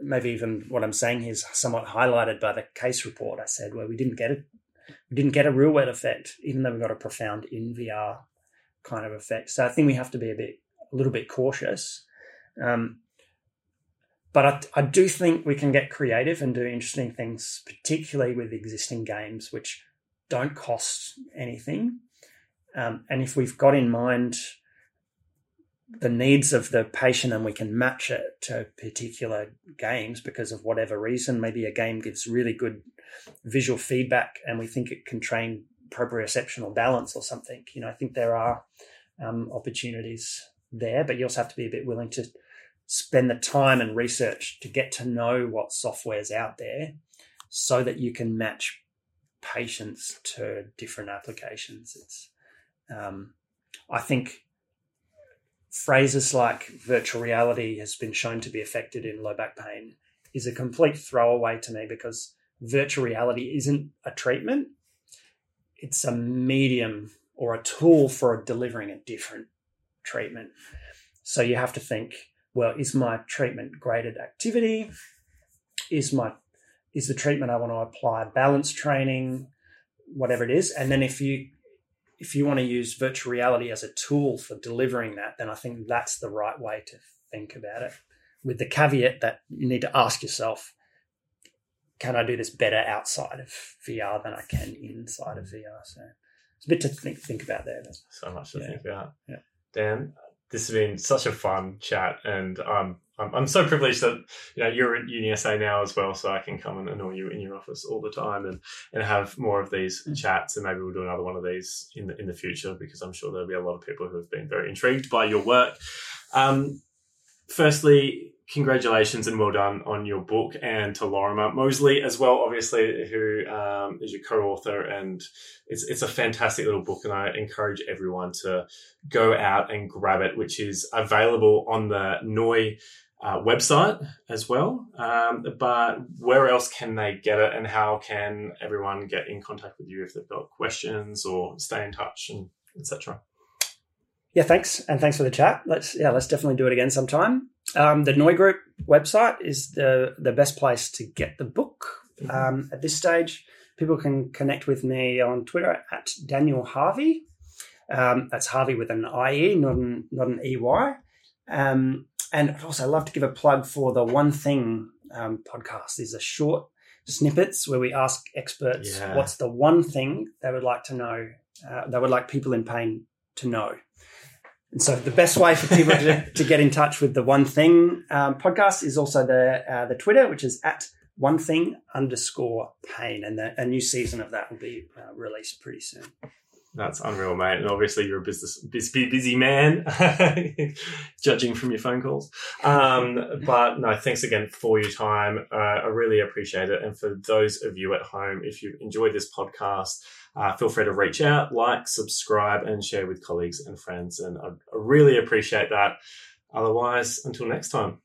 C: Maybe even what I'm saying here is somewhat highlighted by the case report I said, where we didn't get it, we didn't get a real world effect, even though we got a profound in VR kind of effect. So I think we have to be a bit, a little bit cautious. Um, but I, I do think we can get creative and do interesting things, particularly with existing games, which don't cost anything. Um, and if we've got in mind the needs of the patient and we can match it to particular games because of whatever reason, maybe a game gives really good visual feedback and we think it can train proprioceptional balance or something. You know, I think there are um, opportunities there, but you also have to be a bit willing to spend the time and research to get to know what software's out there so that you can match patients to different applications. It's, um, I think phrases like virtual reality has been shown to be affected in low back pain is a complete throwaway to me because virtual reality isn't a treatment it's a medium or a tool for delivering a different treatment. So you have to think, well, is my treatment graded activity? Is my is the treatment I want to apply balance training, whatever it is? And then if you if you want to use virtual reality as a tool for delivering that, then I think that's the right way to think about it. With the caveat that you need to ask yourself, can I do this better outside of VR than I can inside of VR? So it's a bit to think think about there.
A: So much to
C: Yeah.
A: think about.
C: Yeah.
A: Dan, this has been such a fun chat, and um, I'm, I'm so privileged that you know you're at UniSA now as well, so I can come and annoy you in your office all the time and and have more of these
C: Mm.
A: chats, and maybe we'll do another one of these in the in the future because I'm sure there'll be a lot of people who have been very intrigued by your work. Um, firstly, congratulations and well done on your book, and to Lorimer Moseley as well, obviously, who um, is your co-author, and it's it's a fantastic little book, and I encourage everyone to go out and grab it, which is available on the Noi. Uh, website as well, um, but where else can they get it, and how can everyone get in contact with you if they've got questions or stay in touch and etc.
C: yeah, thanks, and thanks for the chat. Let's yeah, let's definitely do it again sometime. Um, the Noi Group website is the the best place to get the book. Um, at this stage, people can connect with me on Twitter at Daniel Harvie. Um, that's Harvie with an IE, not an not an EY. Um, and I'd also love to give a plug for the One Thing um, podcast. These are short snippets where we ask experts
A: Yeah.
C: what's the one thing they would like to know, uh, they would like people in pain to know. And so the best way for people to, to get in touch with the One Thing um, podcast is also the uh, the Twitter, which is at One Thing underscore Pain, and the, a new season of that will be uh, released pretty soon.
A: That's unreal, mate. And obviously, you're a business busy, busy man, judging from your phone calls. Um, but no, thanks again for your time. Uh, I really appreciate it. And for those of you at home, if you enjoyed this podcast, uh, feel free to reach out, like, subscribe, and share with colleagues and friends. And I, I really appreciate that. Otherwise, until next time.